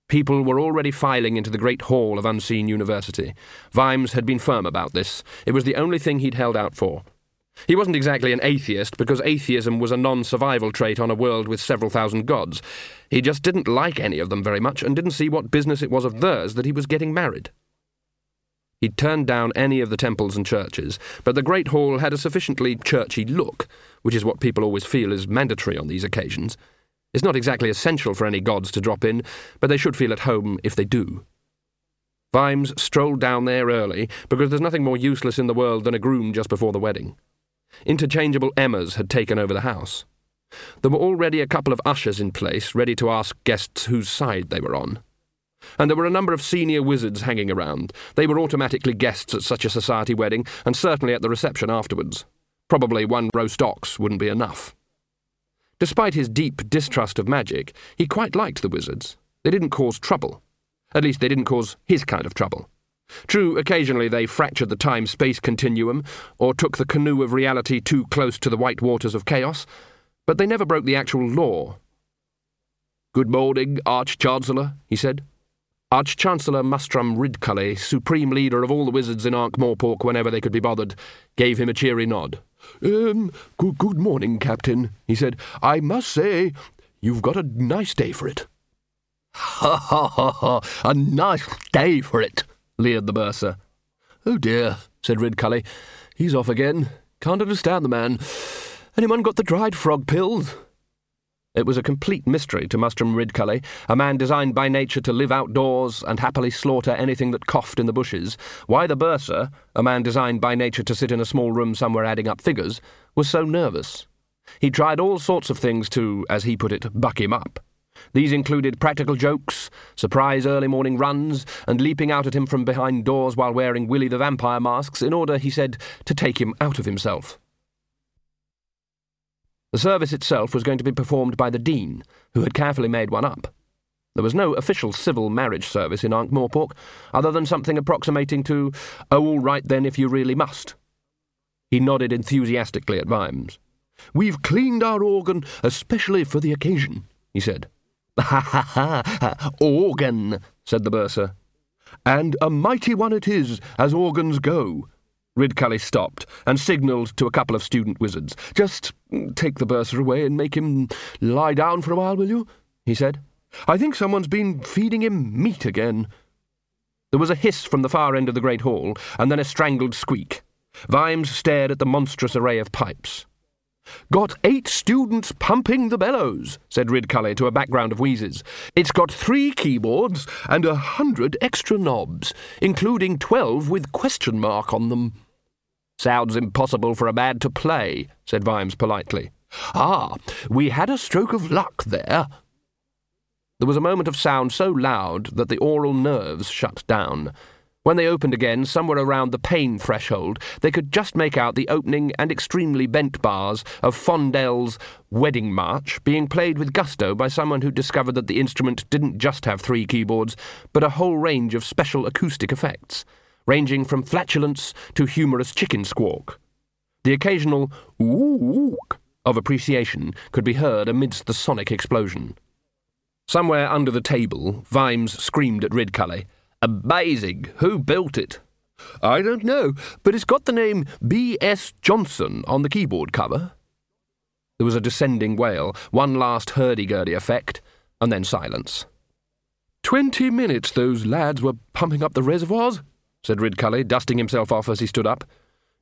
Speaker 2: People were already filing into the great hall of Unseen University. Vimes had been firm about this. It was the only thing he'd held out for. He wasn't exactly an atheist, because atheism was a non survival trait on a world with several thousand gods. He just didn't like any of them very much and didn't see what business it was of theirs that he was getting married. He'd turned down any of the temples and churches, but the Great Hall had a sufficiently churchy look, which is what people always feel is mandatory on these occasions. It's not exactly essential for any gods to drop in, but they should feel at home if they do. Vimes strolled down there early, because there's nothing more useless in the world than a groom just before the wedding. Interchangeable Emmas had taken over the house. There were already a couple of ushers in place, ready to ask guests whose side they were on. And there were a number of senior wizards hanging around. They were automatically guests at such a society wedding, and certainly at the reception afterwards. Probably one roast ox wouldn't be enough. Despite his deep distrust of magic, he quite liked the wizards. They didn't cause trouble. At least they didn't cause his kind of trouble. True, occasionally they fractured the time space continuum, or took the canoe of reality too close to the white waters of chaos, but they never broke the actual law. Good morning, Arch Chancellor, he said. Arch Chancellor Mustrum Ridcully, supreme leader of all the wizards in Ankh Morpork whenever they could be bothered, gave him a cheery nod. Um, good, good morning, Captain, he said. I must say, you've got a nice day for it.
Speaker 8: Ha ha ha ha, a nice day for it, leered the bursar.
Speaker 2: Oh dear, said Ridcully. He's off again. Can't understand the man. Anyone got the dried frog pills? It was a complete mystery to Mustrum Ridcully, a man designed by nature to live outdoors and happily slaughter anything that coughed in the bushes, why the bursar, a man designed by nature to sit in a small room somewhere adding up figures, was so nervous. He tried all sorts of things to, as he put it, buck him up. These included practical jokes, surprise early morning runs, and leaping out at him from behind doors while wearing Willy the Vampire masks in order, he said, to take him out of himself. The service itself was going to be performed by the Dean, who had carefully made one up. There was no official civil marriage service in Ankh-Morpork, other than something approximating to, oh, all right then if you really must. He nodded enthusiastically at Vimes. We've cleaned our organ especially for the occasion, he said.
Speaker 8: Ha ha ha! Organ, said the bursar.
Speaker 2: And a mighty one it is, as organs go, Ridcully stopped and signalled to a couple of student wizards. Just take the bursar away and make him lie down for a while, will you? he said. I think someone's been feeding him meat again. There was a hiss from the far end of the great hall, and then a strangled squeak. Vimes stared at the monstrous array of pipes. Got eight students pumping the bellows, said Ridcully to a background of wheezes. It's got three keyboards and a hundred extra knobs, including twelve with question mark on them.
Speaker 8: Sounds impossible for a man to play, said Vimes politely.
Speaker 2: Ah, we had a stroke of luck there. There was a moment of sound so loud that the aural nerves shut down. When they opened again, somewhere around the pain threshold, they could just make out the opening and extremely bent bars of Fondel's Wedding March being played with gusto by someone who discovered that the instrument didn't just have three keyboards, but a whole range of special acoustic effects ranging from flatulence to humorous chicken squawk. The occasional ooh of appreciation could be heard amidst the sonic explosion. Somewhere under the table, Vimes screamed at Ridcully. Amazing! Who built it? I don't know, but it's got the name B.S. Johnson on the keyboard cover. There was a descending wail, one last hurdy-gurdy effect, and then silence. Twenty minutes those lads were pumping up the reservoirs, said Ridcully, dusting himself off as he stood up.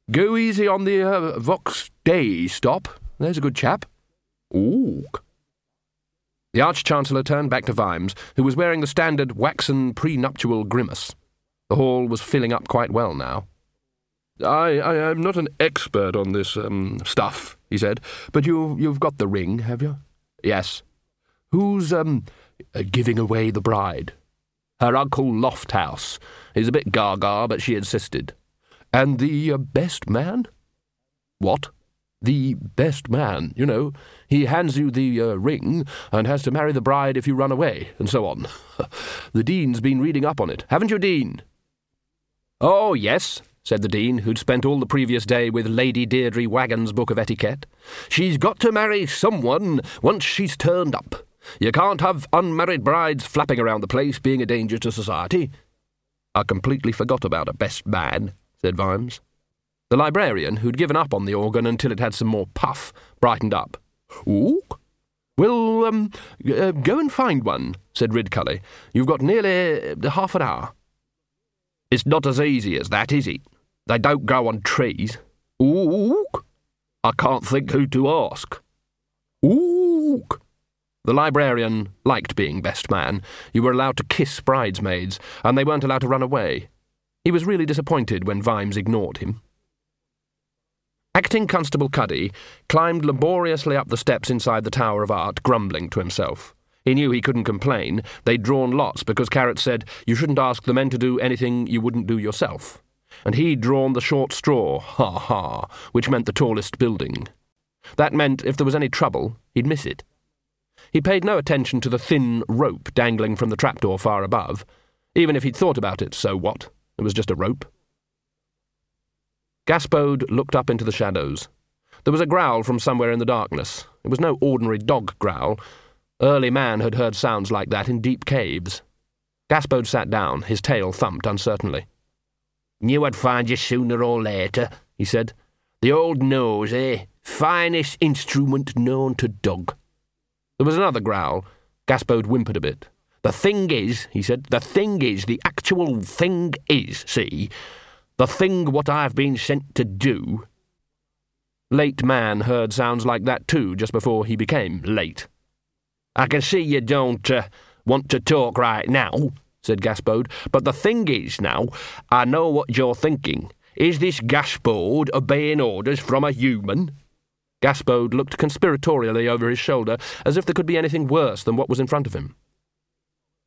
Speaker 2: Go easy on the uh, Vox Dei stop. There's a good chap. Ooh. The Arch-Chancellor turned back to Vimes, who was wearing the standard waxen prenuptial grimace. The hall was filling up quite well now. I, I am not an expert on this um, stuff, he said, but you, you've got the ring, have you? Yes. Who's um, giving away the bride? Her uncle Lofthouse. He's a bit gaga, but she insisted. And the uh, best man? What? The best man, you know. He hands you the uh, ring and has to marry the bride if you run away, and so on. the Dean's been reading up on it, haven't you, Dean? Oh, yes, said the Dean, who'd spent all the previous day with Lady Deirdre Waggon's book of etiquette. She's got to marry someone once she's turned up. You can't have unmarried brides flapping around the place being a danger to society. I completely forgot about a best man, said Vimes. The librarian, who'd given up on the organ until it had some more puff, brightened up. Ooh? Well, um, uh, go and find one, said Ridcully. You've got nearly uh, half an hour. It's not as easy as that, is it? They don't grow on trees. Ooh? I can't think who to ask. Ooh? The librarian liked being best man. You were allowed to kiss bridesmaids, and they weren't allowed to run away. He was really disappointed when Vimes ignored him.
Speaker 9: Acting Constable Cuddy climbed laboriously up the steps inside the Tower of Art, grumbling to himself. He knew he couldn't complain. They'd drawn lots because Carrot said you shouldn't ask the men to do anything you wouldn't do yourself. And he'd drawn the short straw, ha ha, which meant the tallest building. That meant if there was any trouble, he'd miss it. He paid no attention to the thin rope dangling from the trapdoor far above. Even if he'd thought about it, so what? It was just a rope. Gaspode looked up into the shadows. There was a growl from somewhere in the darkness. It was no ordinary dog growl. Early man had heard sounds like that in deep caves. Gaspode sat down, his tail thumped uncertainly.
Speaker 2: Knew I'd find you sooner or later, he said. The old nose, eh? Finest instrument known to dog.
Speaker 9: There was another growl. Gaspode whimpered a bit.
Speaker 2: The thing is, he said, the thing is, the actual thing is, see, the thing what I've been sent to do.
Speaker 9: Late man heard sounds like that too just before he became late.
Speaker 2: I can see you don't uh, want to talk right now, said Gaspode, but the thing is now, I know what you're thinking. Is this Gaspode obeying orders from a human?
Speaker 9: Gaspode looked conspiratorially over his shoulder, as if there could be anything worse than what was in front of him.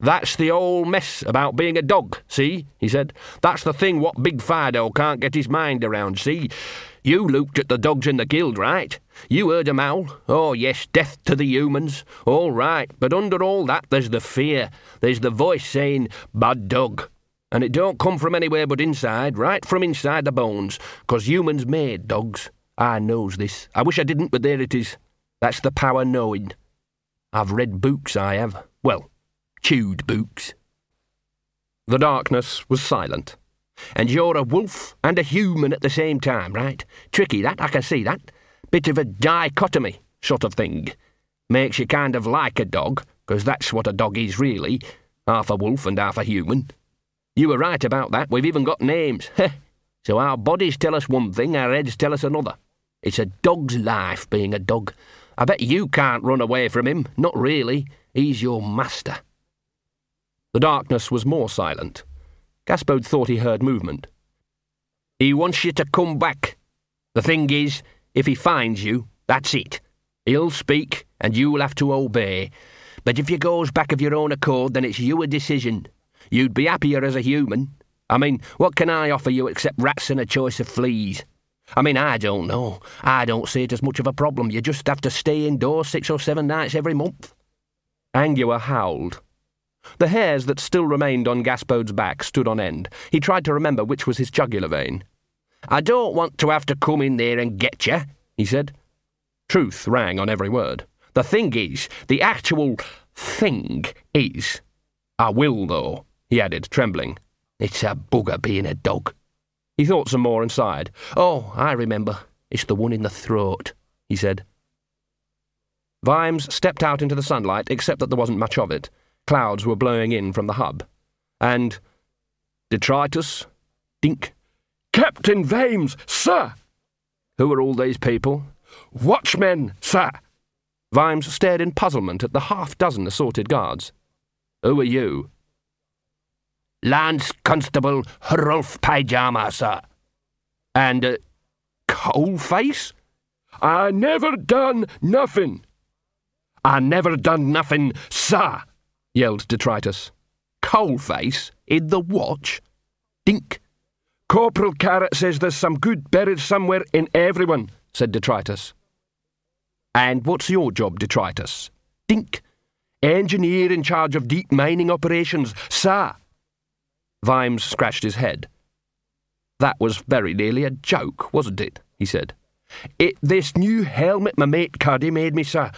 Speaker 2: That's the old mess about being a dog, see? he said. That's the thing what Big Fido can't get his mind around, see? You looked at the dogs in the guild, right? You heard 'em howl. Oh, yes, death to the humans. All right, but under all that, there's the fear. There's the voice saying, bad dog. And it don't come from anywhere but inside, right from inside the bones, 'cause humans made dogs. I knows this. I wish I didn't, but there it is. That's the power knowing. I've read books, I have. Well, chewed books.
Speaker 9: The darkness was silent.
Speaker 2: And you're a wolf and a human at the same time, right? Tricky, that, I can see that. Bit of a dichotomy sort of thing. Makes you kind of like a dog, 'cause that's what a dog is really half a wolf and half a human. You were right about that, we've even got names. Heh. So our bodies tell us one thing, our heads tell us another. It's a dog's life being a dog. I bet you can't run away from him, not really. He's your master.
Speaker 9: The darkness was more silent. Gaspode thought he heard movement.
Speaker 2: He wants you to come back. The thing is, if he finds you, that's it. He'll speak, and you'll have to obey. But if you goes back of your own accord, then it's your decision. You'd be happier as a human. I mean, what can I offer you except rats and a choice of fleas? I mean, I don't know. I don't see it as much of a problem. You just have to stay indoors six or seven nights every month.
Speaker 9: Angua howled. The hairs that still remained on Gaspode's back stood on end. He tried to remember which was his jugular vein.
Speaker 2: I don't want to have to come in there and get you, he said.
Speaker 9: Truth rang on every word.
Speaker 2: The thing is, the actual thing is. I will, though, he added, trembling. It's a bugger being a dog.
Speaker 9: He thought some more and sighed.
Speaker 2: Oh, I remember. It's the one in the throat, he said.
Speaker 9: Vimes stepped out into the sunlight, except that there wasn't much of it. Clouds were blowing in from the hub. And detritus, dink.
Speaker 10: Captain Vimes, sir!
Speaker 9: Who are all these people?
Speaker 10: Watchmen, sir!
Speaker 9: Vimes stared in puzzlement at the half dozen assorted guards. Who are you?
Speaker 2: Lance Constable Rolf Pyjama, sir.
Speaker 9: And, uh, Coalface?
Speaker 10: I never done nothing.
Speaker 9: I never done nothing, sir yelled Detritus. Coalface? In the watch? Dink.
Speaker 10: Corporal Carrot says there's some good buried somewhere in everyone, said Detritus.
Speaker 9: And what's your job, Detritus? Dink. Engineer in charge of deep mining operations, sir. Vimes scratched his head. That was very nearly a joke, wasn't it? he said.
Speaker 10: It this new helmet my mate Cuddy made me, sir.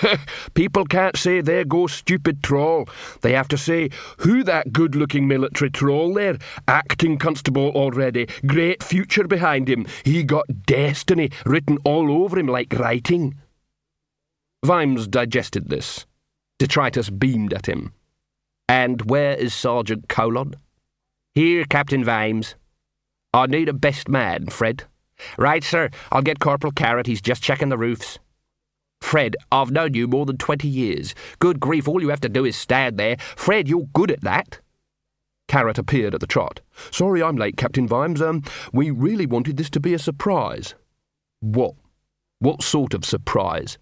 Speaker 10: People can't say there goes stupid troll. They have to say, who that good looking military troll there? Acting constable already. Great future behind him. He got destiny written all over him like writing.
Speaker 9: Vimes digested this. Detritus beamed at him. And where is Sergeant Colon?
Speaker 2: Here, Captain Vimes. I need a best man, Fred. Right, sir. I'll get Corporal Carrot. He's just checking the roofs. Fred, I've known you more than twenty years. Good grief, all you have to do is stand there. Fred, you're good at that.
Speaker 9: Carrot appeared at the trot. Sorry I'm late, Captain Vimes. Um, we really wanted this to be a surprise.
Speaker 2: What? What sort of surprise?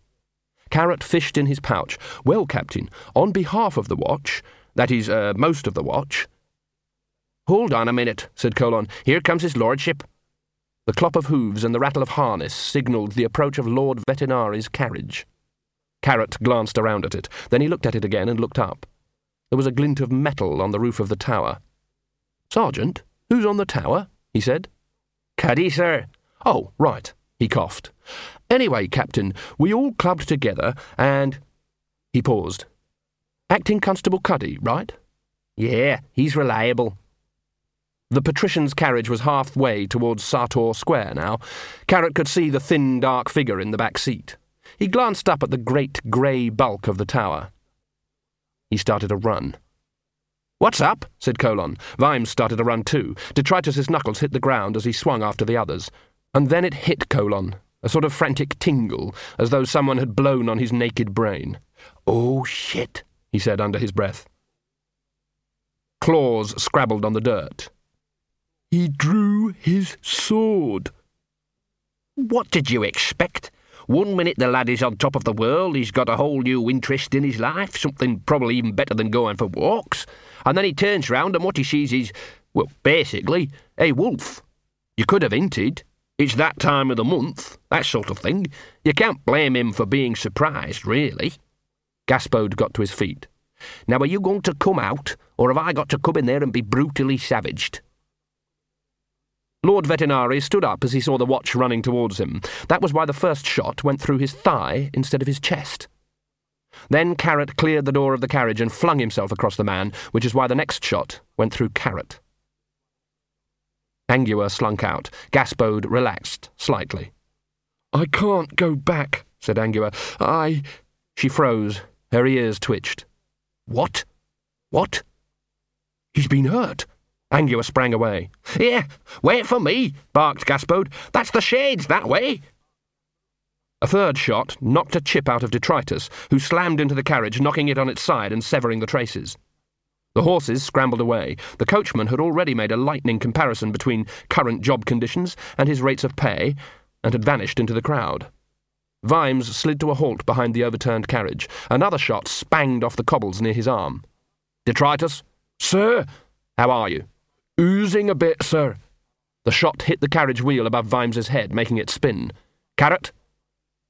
Speaker 2: Carrot fished in his pouch. Well, Captain, on behalf of the watch, that is, uh, most of the watch.
Speaker 11: Hold on a minute, said Colon. Here comes his lordship.
Speaker 2: The clop of hooves and the rattle of harness signalled the approach of Lord Vetinari's carriage. Carrot glanced around at it. Then he looked at it again and looked up. There was a glint of metal on the roof of the tower. Sergeant, who's on the tower? he said.
Speaker 11: Cuddy, sir.
Speaker 2: Oh, right. He coughed. Anyway, Captain, we all clubbed together and. He paused. Acting Constable Cuddy, right?
Speaker 11: Yeah, he's reliable.
Speaker 2: The patrician's carriage was halfway towards Sartor Square now. Carrot could see the thin, dark figure in the back seat. He glanced up at the great grey bulk of the tower. He started a run. What's up? said Colon. Vimes started a run too. Detritus's knuckles hit the ground as he swung after the others. And then it hit Colon, a sort of frantic tingle, as though someone had blown on his naked brain. Oh, shit, he said under his breath. Claws scrabbled on the dirt.
Speaker 12: He drew his sword.
Speaker 11: What did you expect? One minute the lad is on top of the world, he's got a whole new interest in his life, something probably even better than going for walks. And then he turns round and what he sees is, well, basically, a wolf. You could have hinted. It's that time of the month, that sort of thing. You can't blame him for being surprised, really.
Speaker 2: Gaspode got to his feet.
Speaker 11: Now, are you going to come out, or have I got to come in there and be brutally savaged?
Speaker 2: Lord Vetinari stood up as he saw the watch running towards him. That was why the first shot went through his thigh instead of his chest. Then Carrot cleared the door of the carriage and flung himself across the man, which is why the next shot went through Carrot. Angua slunk out. Gaspode relaxed slightly.
Speaker 12: I can't go back, said Angua. I.
Speaker 2: She froze. Her ears twitched.
Speaker 11: What? What?
Speaker 12: He's been hurt.
Speaker 2: Angua sprang away.
Speaker 11: Here, wait for me, barked Gaspode. That's the shades that way.
Speaker 2: A third shot knocked a chip out of detritus, who slammed into the carriage, knocking it on its side and severing the traces. The horses scrambled away. The coachman had already made a lightning comparison between current job conditions and his rates of pay, and had vanished into the crowd. Vimes slid to a halt behind the overturned carriage. Another shot spanged off the cobbles near his arm. Detritus?
Speaker 12: Sir?
Speaker 2: How are you?
Speaker 12: Oozing a bit, sir.
Speaker 2: The shot hit the carriage wheel above Vimes's head, making it spin. Carrot?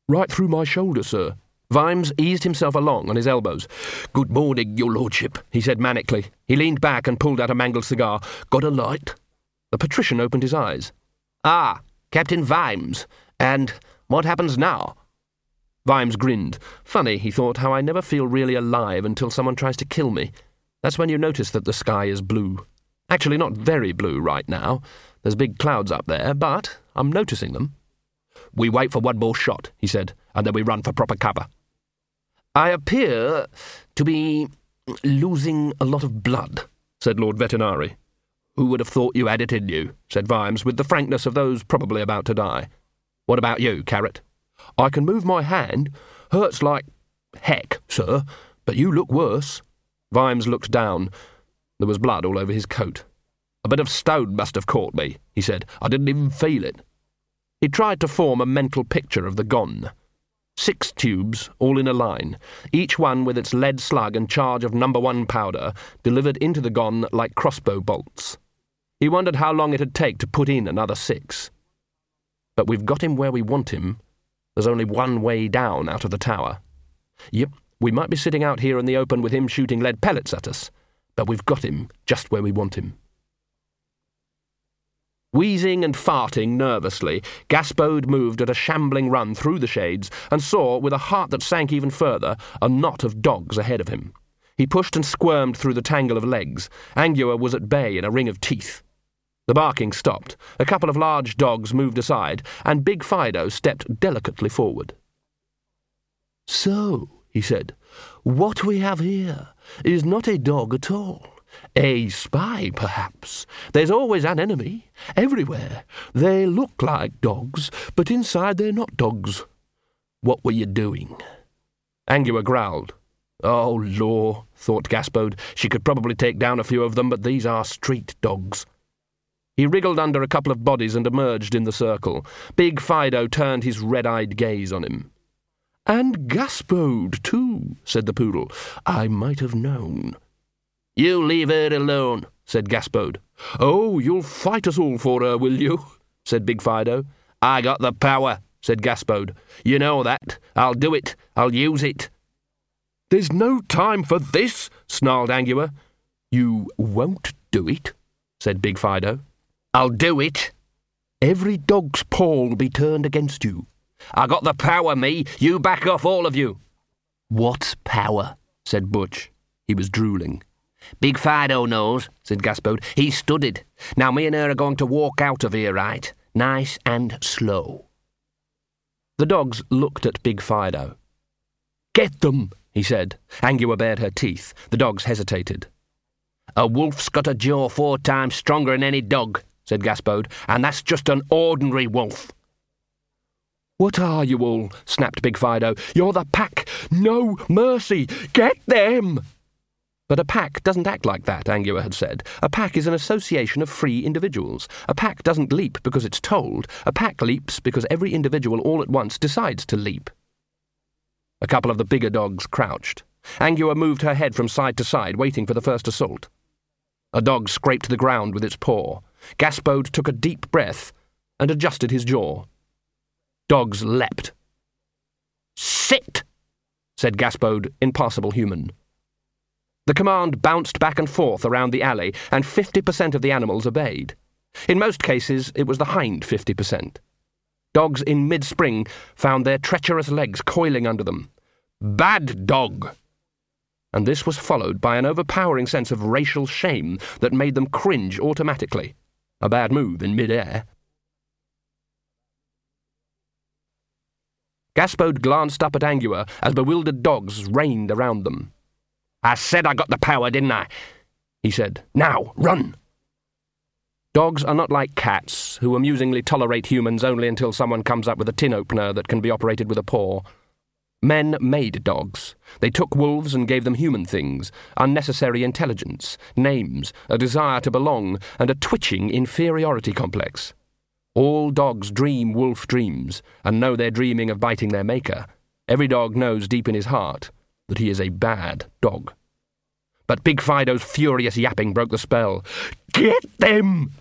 Speaker 12: Right through my shoulder, sir.
Speaker 2: Vimes eased himself along on his elbows.
Speaker 11: Good morning, your lordship, he said manically.
Speaker 2: He leaned back and pulled out a mangled cigar.
Speaker 11: Got a light?
Speaker 2: The patrician opened his eyes.
Speaker 11: Ah, Captain Vimes. And what happens now?
Speaker 2: Vimes grinned. Funny, he thought, how I never feel really alive until someone tries to kill me. That's when you notice that the sky is blue. Actually, not very blue right now. There's big clouds up there, but I'm noticing them.
Speaker 11: We wait for one more shot, he said, and then we run for proper cover.
Speaker 2: I appear to be losing a lot of blood, said Lord Vetinari.
Speaker 11: Who would have thought you had it in you? said Vimes, with the frankness of those probably about to die. What about you, Carrot?
Speaker 12: I can move my hand. Hurts like heck, sir, but you look worse.
Speaker 2: Vimes looked down. There was blood all over his coat.
Speaker 11: A bit of stone must have caught me, he said. I didn't even feel it.
Speaker 2: He tried to form a mental picture of the gun. Six tubes, all in a line, each one with its lead slug and charge of number one powder delivered into the gun like crossbow bolts. He wondered how long it'd take to put in another six. But we've got him where we want him. There's only one way down out of the tower. Yep, we might be sitting out here in the open with him shooting lead pellets at us but we've got him just where we want him. Wheezing and farting nervously, Gaspode moved at a shambling run through the shades and saw, with a heart that sank even further, a knot of dogs ahead of him. He pushed and squirmed through the tangle of legs. Angua was at bay in a ring of teeth. The barking stopped. A couple of large dogs moved aside, and Big Fido stepped delicately forward.
Speaker 13: So, he said, what we have here is not a dog at all. A spy, perhaps. There's always an enemy, everywhere. They look like dogs, but inside they're not dogs. What were you doing?
Speaker 2: Angua growled. Oh, law, thought Gaspode. She could probably take down a few of them, but these are street dogs. He wriggled under a couple of bodies and emerged in the circle. Big Fido turned his red eyed gaze on him. And Gaspode, too, said the poodle. I might have known.
Speaker 3: You leave her alone, said Gaspode.
Speaker 2: Oh, you'll fight us all for her, will you? said Big Fido.
Speaker 3: I got the power, said Gaspode. You know that. I'll do it. I'll use it.
Speaker 2: There's no time for this, snarled Angua. You won't do it, said Big Fido.
Speaker 3: I'll do it.
Speaker 2: Every dog's paw will be turned against you.
Speaker 3: I got the power, me. You back off, all of you.
Speaker 14: What power? said Butch. He was drooling.
Speaker 3: Big Fido knows, said Gaspode. He studied. Now me and her are going to walk out of here, right? Nice and slow.
Speaker 2: The dogs looked at Big Fido. Get them, he said. Angua bared her teeth. The dogs hesitated.
Speaker 3: A wolf's got a jaw four times stronger than any dog, said Gaspode, and that's just an ordinary wolf.
Speaker 2: What are you all? snapped Big Fido. You're the pack. No mercy. Get them! But a pack doesn't act like that, Angua had said. A pack is an association of free individuals. A pack doesn't leap because it's told. A pack leaps because every individual all at once decides to leap. A couple of the bigger dogs crouched. Angua moved her head from side to side, waiting for the first assault. A dog scraped the ground with its paw. Gaspode took a deep breath and adjusted his jaw. Dogs leapt.
Speaker 3: Sit,
Speaker 2: said Gaspode, impassable human. The command bounced back and forth around the alley, and 50% of the animals obeyed. In most cases, it was the hind 50%. Dogs in mid spring found their treacherous legs coiling under them. Bad dog! And this was followed by an overpowering sense of racial shame that made them cringe automatically. A bad move in mid-air. Gaspode glanced up at Angua as bewildered dogs rained around them.
Speaker 3: I said I got the power, didn't I?
Speaker 2: He said, Now, run! Dogs are not like cats, who amusingly tolerate humans only until someone comes up with a tin opener that can be operated with a paw. Men made dogs. They took wolves and gave them human things unnecessary intelligence, names, a desire to belong, and a twitching inferiority complex. All dogs dream wolf dreams and know they're dreaming of biting their maker. Every dog knows deep in his heart that he is a bad dog. But Big Fido's furious yapping broke the spell. Get them!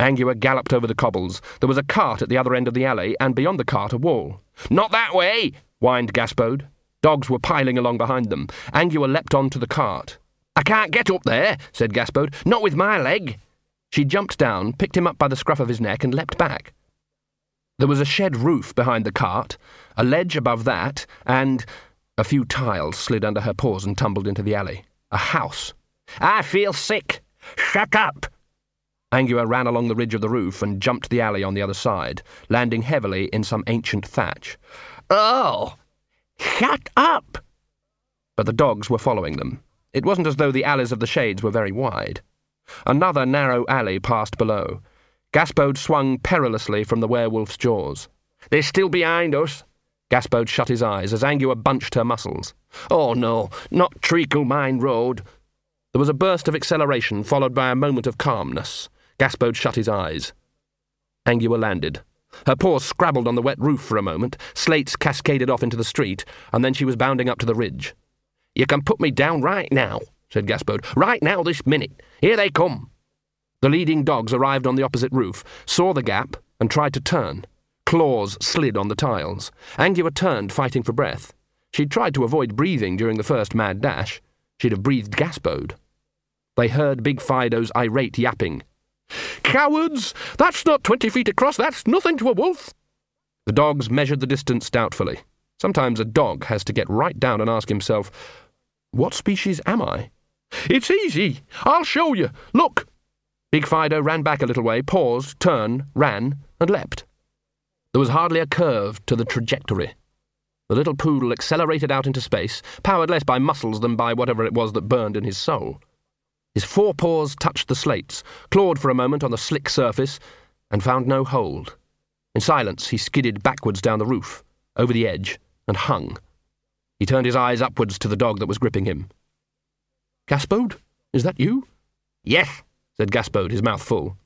Speaker 2: Angua galloped over the cobbles. There was a cart at the other end of the alley, and beyond the cart a wall.
Speaker 3: Not that way!
Speaker 2: whined Gaspode. Dogs were piling along behind them. Angua leapt on to the cart.
Speaker 3: I can't get up there, said Gaspode. Not with my leg.
Speaker 2: She jumped down, picked him up by the scruff of his neck, and leapt back. There was a shed roof behind the cart, a ledge above that, and a few tiles slid under her paws and tumbled into the alley. A house.
Speaker 3: I feel sick. Shut up.
Speaker 2: Angua ran along the ridge of the roof and jumped the alley on the other side, landing heavily in some ancient thatch.
Speaker 3: Oh! Shut up!
Speaker 2: But the dogs were following them. It wasn't as though the alleys of the shades were very wide. Another narrow alley passed below. Gaspode swung perilously from the werewolf's jaws.
Speaker 3: They're still behind us.
Speaker 2: Gaspode shut his eyes as Angua bunched her muscles.
Speaker 3: Oh no, not Treacle Mine Road.
Speaker 2: There was a burst of acceleration, followed by a moment of calmness. Gaspode shut his eyes. Angua landed. Her paws scrabbled on the wet roof for a moment, slates cascaded off into the street, and then she was bounding up to the ridge.
Speaker 3: You can put me down right now, said Gaspode. Right now, this minute. Here they come.
Speaker 2: The leading dogs arrived on the opposite roof, saw the gap, and tried to turn. Claws slid on the tiles. Angua turned, fighting for breath. She'd tried to avoid breathing during the first mad dash. She'd have breathed Gaspode. They heard Big Fido's irate yapping. Cowards! That's not twenty feet across, that's nothing to a wolf! The dogs measured the distance doubtfully. Sometimes a dog has to get right down and ask himself, What species am I? It's easy. I'll show you. Look. Big Fido ran back a little way, paused, turned, ran, and leapt. There was hardly a curve to the trajectory. The little poodle accelerated out into space, powered less by muscles than by whatever it was that burned in his soul. His forepaws touched the slates, clawed for a moment on the slick surface, and found no hold. In silence, he skidded backwards down the roof, over the edge, and hung. He turned his eyes upwards to the dog that was gripping him. Gaspode, is that you?
Speaker 3: Yes,
Speaker 2: said Gaspode, his mouth full.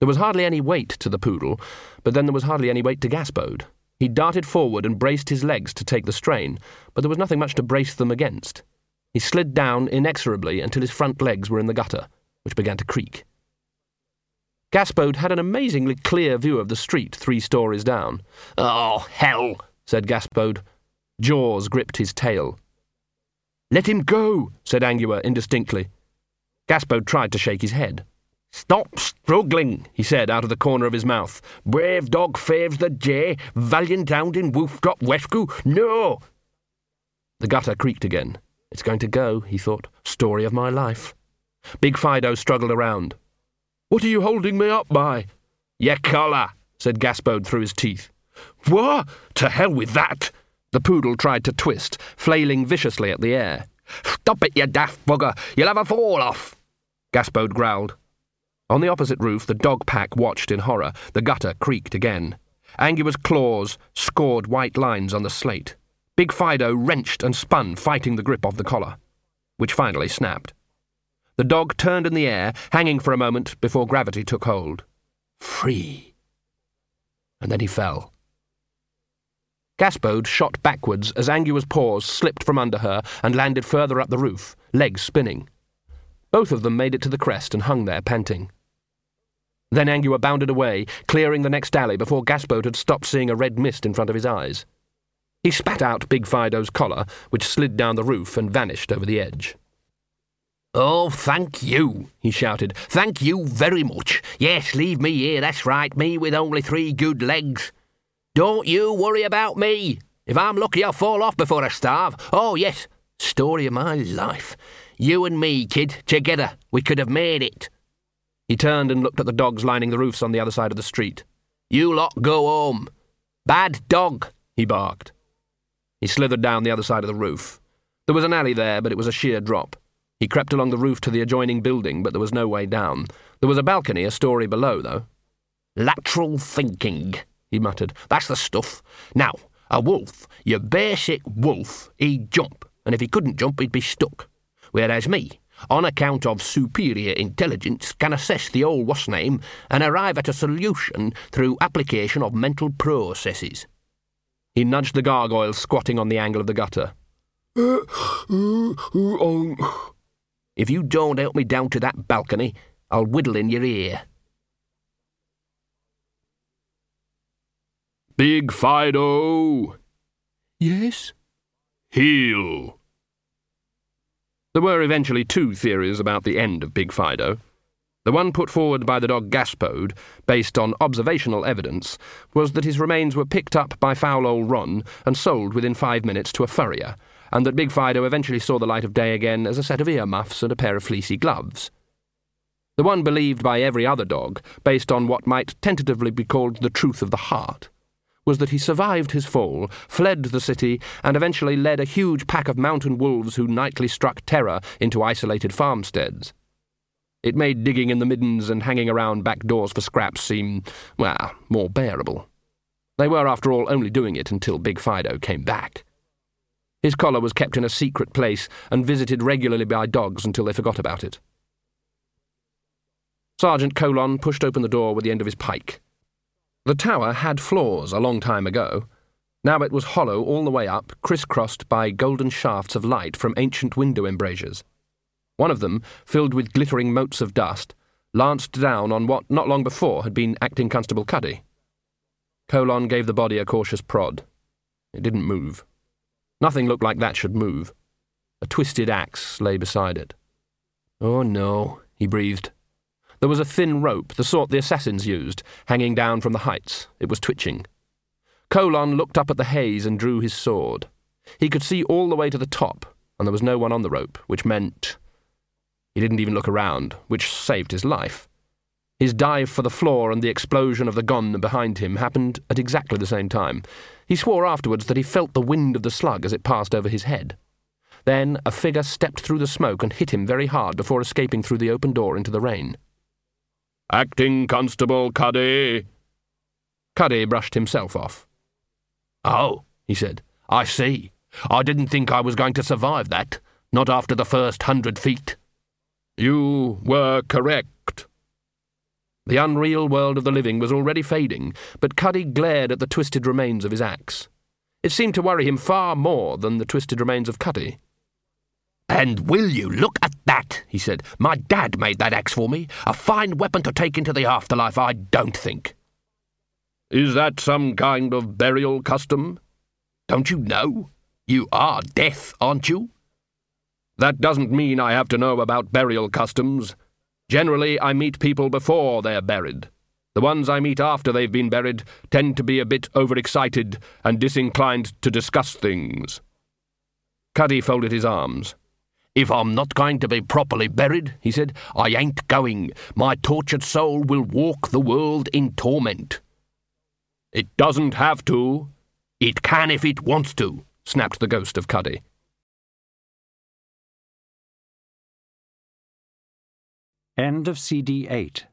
Speaker 2: There was hardly any weight to the poodle, but then there was hardly any weight to Gaspode. He darted forward and braced his legs to take the strain, but there was nothing much to brace them against. He slid down inexorably until his front legs were in the gutter, which began to creak. Gaspode had an amazingly clear view of the street three stories down.
Speaker 3: Oh, hell, said Gaspode.
Speaker 2: Jaws gripped his tail.
Speaker 15: Let him go, said Angua indistinctly.
Speaker 2: Gaspode tried to shake his head.
Speaker 15: Stop struggling, he said out of the corner of his mouth. Brave dog faves the jay, valiant hound in wolf drop wesku. No!
Speaker 2: The gutter creaked again. It's going to go, he thought. Story of my life. Big Fido struggled around.
Speaker 15: What are you holding me up by?
Speaker 2: Your collar, said Gaspode through his teeth.
Speaker 15: What? To hell with that!
Speaker 2: The poodle tried to twist, flailing viciously at the air.
Speaker 3: Stop it, you daft bugger! You'll have a fall off!
Speaker 2: Gaspode growled. On the opposite roof, the dog pack watched in horror. The gutter creaked again. Angua's claws scored white lines on the slate. Big Fido wrenched and spun, fighting the grip of the collar, which finally snapped. The dog turned in the air, hanging for a moment before gravity took hold. Free. And then he fell. Gaspode shot backwards as Angua's paws slipped from under her and landed further up the roof, legs spinning. Both of them made it to the crest and hung there, panting. Then Angua bounded away, clearing the next alley before Gaspode had stopped seeing a red mist in front of his eyes. He spat out Big Fido's collar, which slid down the roof and vanished over the edge.
Speaker 3: Oh, thank you, he shouted. Thank you very much. Yes, leave me here, that's right, me with only three good legs. Don't you worry about me. If I'm lucky, I'll fall off before I starve. Oh, yes, story of my life. You and me, kid, together, we could have made it.
Speaker 2: He turned and looked at the dogs lining the roofs on the other side of the street.
Speaker 3: You lot go home. Bad dog, he barked.
Speaker 2: He slithered down the other side of the roof. There was an alley there, but it was a sheer drop. He crept along the roof to the adjoining building, but there was no way down. There was a balcony a story below, though.
Speaker 3: Lateral thinking, he muttered. That's the stuff. Now, a wolf, your basic wolf, he'd jump, and if he couldn't jump, he'd be stuck. Whereas me, on account of superior intelligence, can assess the old what's name and arrive at a solution through application of mental processes.
Speaker 2: He nudged the gargoyle squatting on the angle of the gutter.
Speaker 3: If you don't help me down to that balcony, I'll whittle in your ear.
Speaker 15: Big Fido!
Speaker 16: Yes?
Speaker 15: Heel!
Speaker 2: There were eventually two theories about the end of Big Fido. The one put forward by the dog Gaspode, based on observational evidence, was that his remains were picked up by foul Ole Ron and sold within five minutes to a furrier, and that Big Fido eventually saw the light of day again as a set of earmuffs and a pair of fleecy gloves. The one believed by every other dog, based on what might tentatively be called the truth of the heart, was that he survived his fall, fled the city, and eventually led a huge pack of mountain wolves who nightly struck terror into isolated farmsteads. It made digging in the middens and hanging around back doors for scraps seem, well, more bearable. They were, after all, only doing it until Big Fido came back. His collar was kept in a secret place and visited regularly by dogs until they forgot about it. Sergeant Colon pushed open the door with the end of his pike. The tower had floors a long time ago. Now it was hollow all the way up, crisscrossed by golden shafts of light from ancient window embrasures. One of them, filled with glittering motes of dust, lanced down on what not long before had been Acting Constable Cuddy. Colon gave the body a cautious prod. It didn't move. Nothing looked like that should move. A twisted axe lay beside it. Oh no, he breathed. There was a thin rope, the sort the assassins used, hanging down from the heights. It was twitching. Colon looked up at the haze and drew his sword. He could see all the way to the top, and there was no one on the rope, which meant. He didn't even look around, which saved his life. His dive for the floor and the explosion of the gun behind him happened at exactly the same time. He swore afterwards that he felt the wind of the slug as it passed over his head. Then a figure stepped through the smoke and hit him very hard before escaping through the open door into the rain.
Speaker 15: Acting Constable Cuddy.
Speaker 2: Cuddy brushed himself off.
Speaker 3: Oh, he said. I see. I didn't think I was going to survive that. Not after the first hundred feet.
Speaker 15: You were correct.
Speaker 2: The unreal world of the living was already fading, but Cuddy glared at the twisted remains of his axe. It seemed to worry him far more than the twisted remains of Cuddy.
Speaker 17: And will you look at that? he said. My dad made that axe for me. A fine weapon to take into the afterlife, I don't think.
Speaker 2: Is that some kind of burial custom?
Speaker 17: Don't you know? You are death, aren't you?
Speaker 2: That doesn't mean I have to know about burial customs. Generally, I meet people before they're buried. The ones I meet after they've been buried tend to be a bit overexcited and disinclined to discuss things. Cuddy folded his arms.
Speaker 17: If I'm not going to be properly buried, he said, I ain't going. My tortured soul will walk the world in torment.
Speaker 2: It doesn't have to.
Speaker 17: It can if it wants to,
Speaker 2: snapped the ghost of Cuddy.
Speaker 1: End of CD 8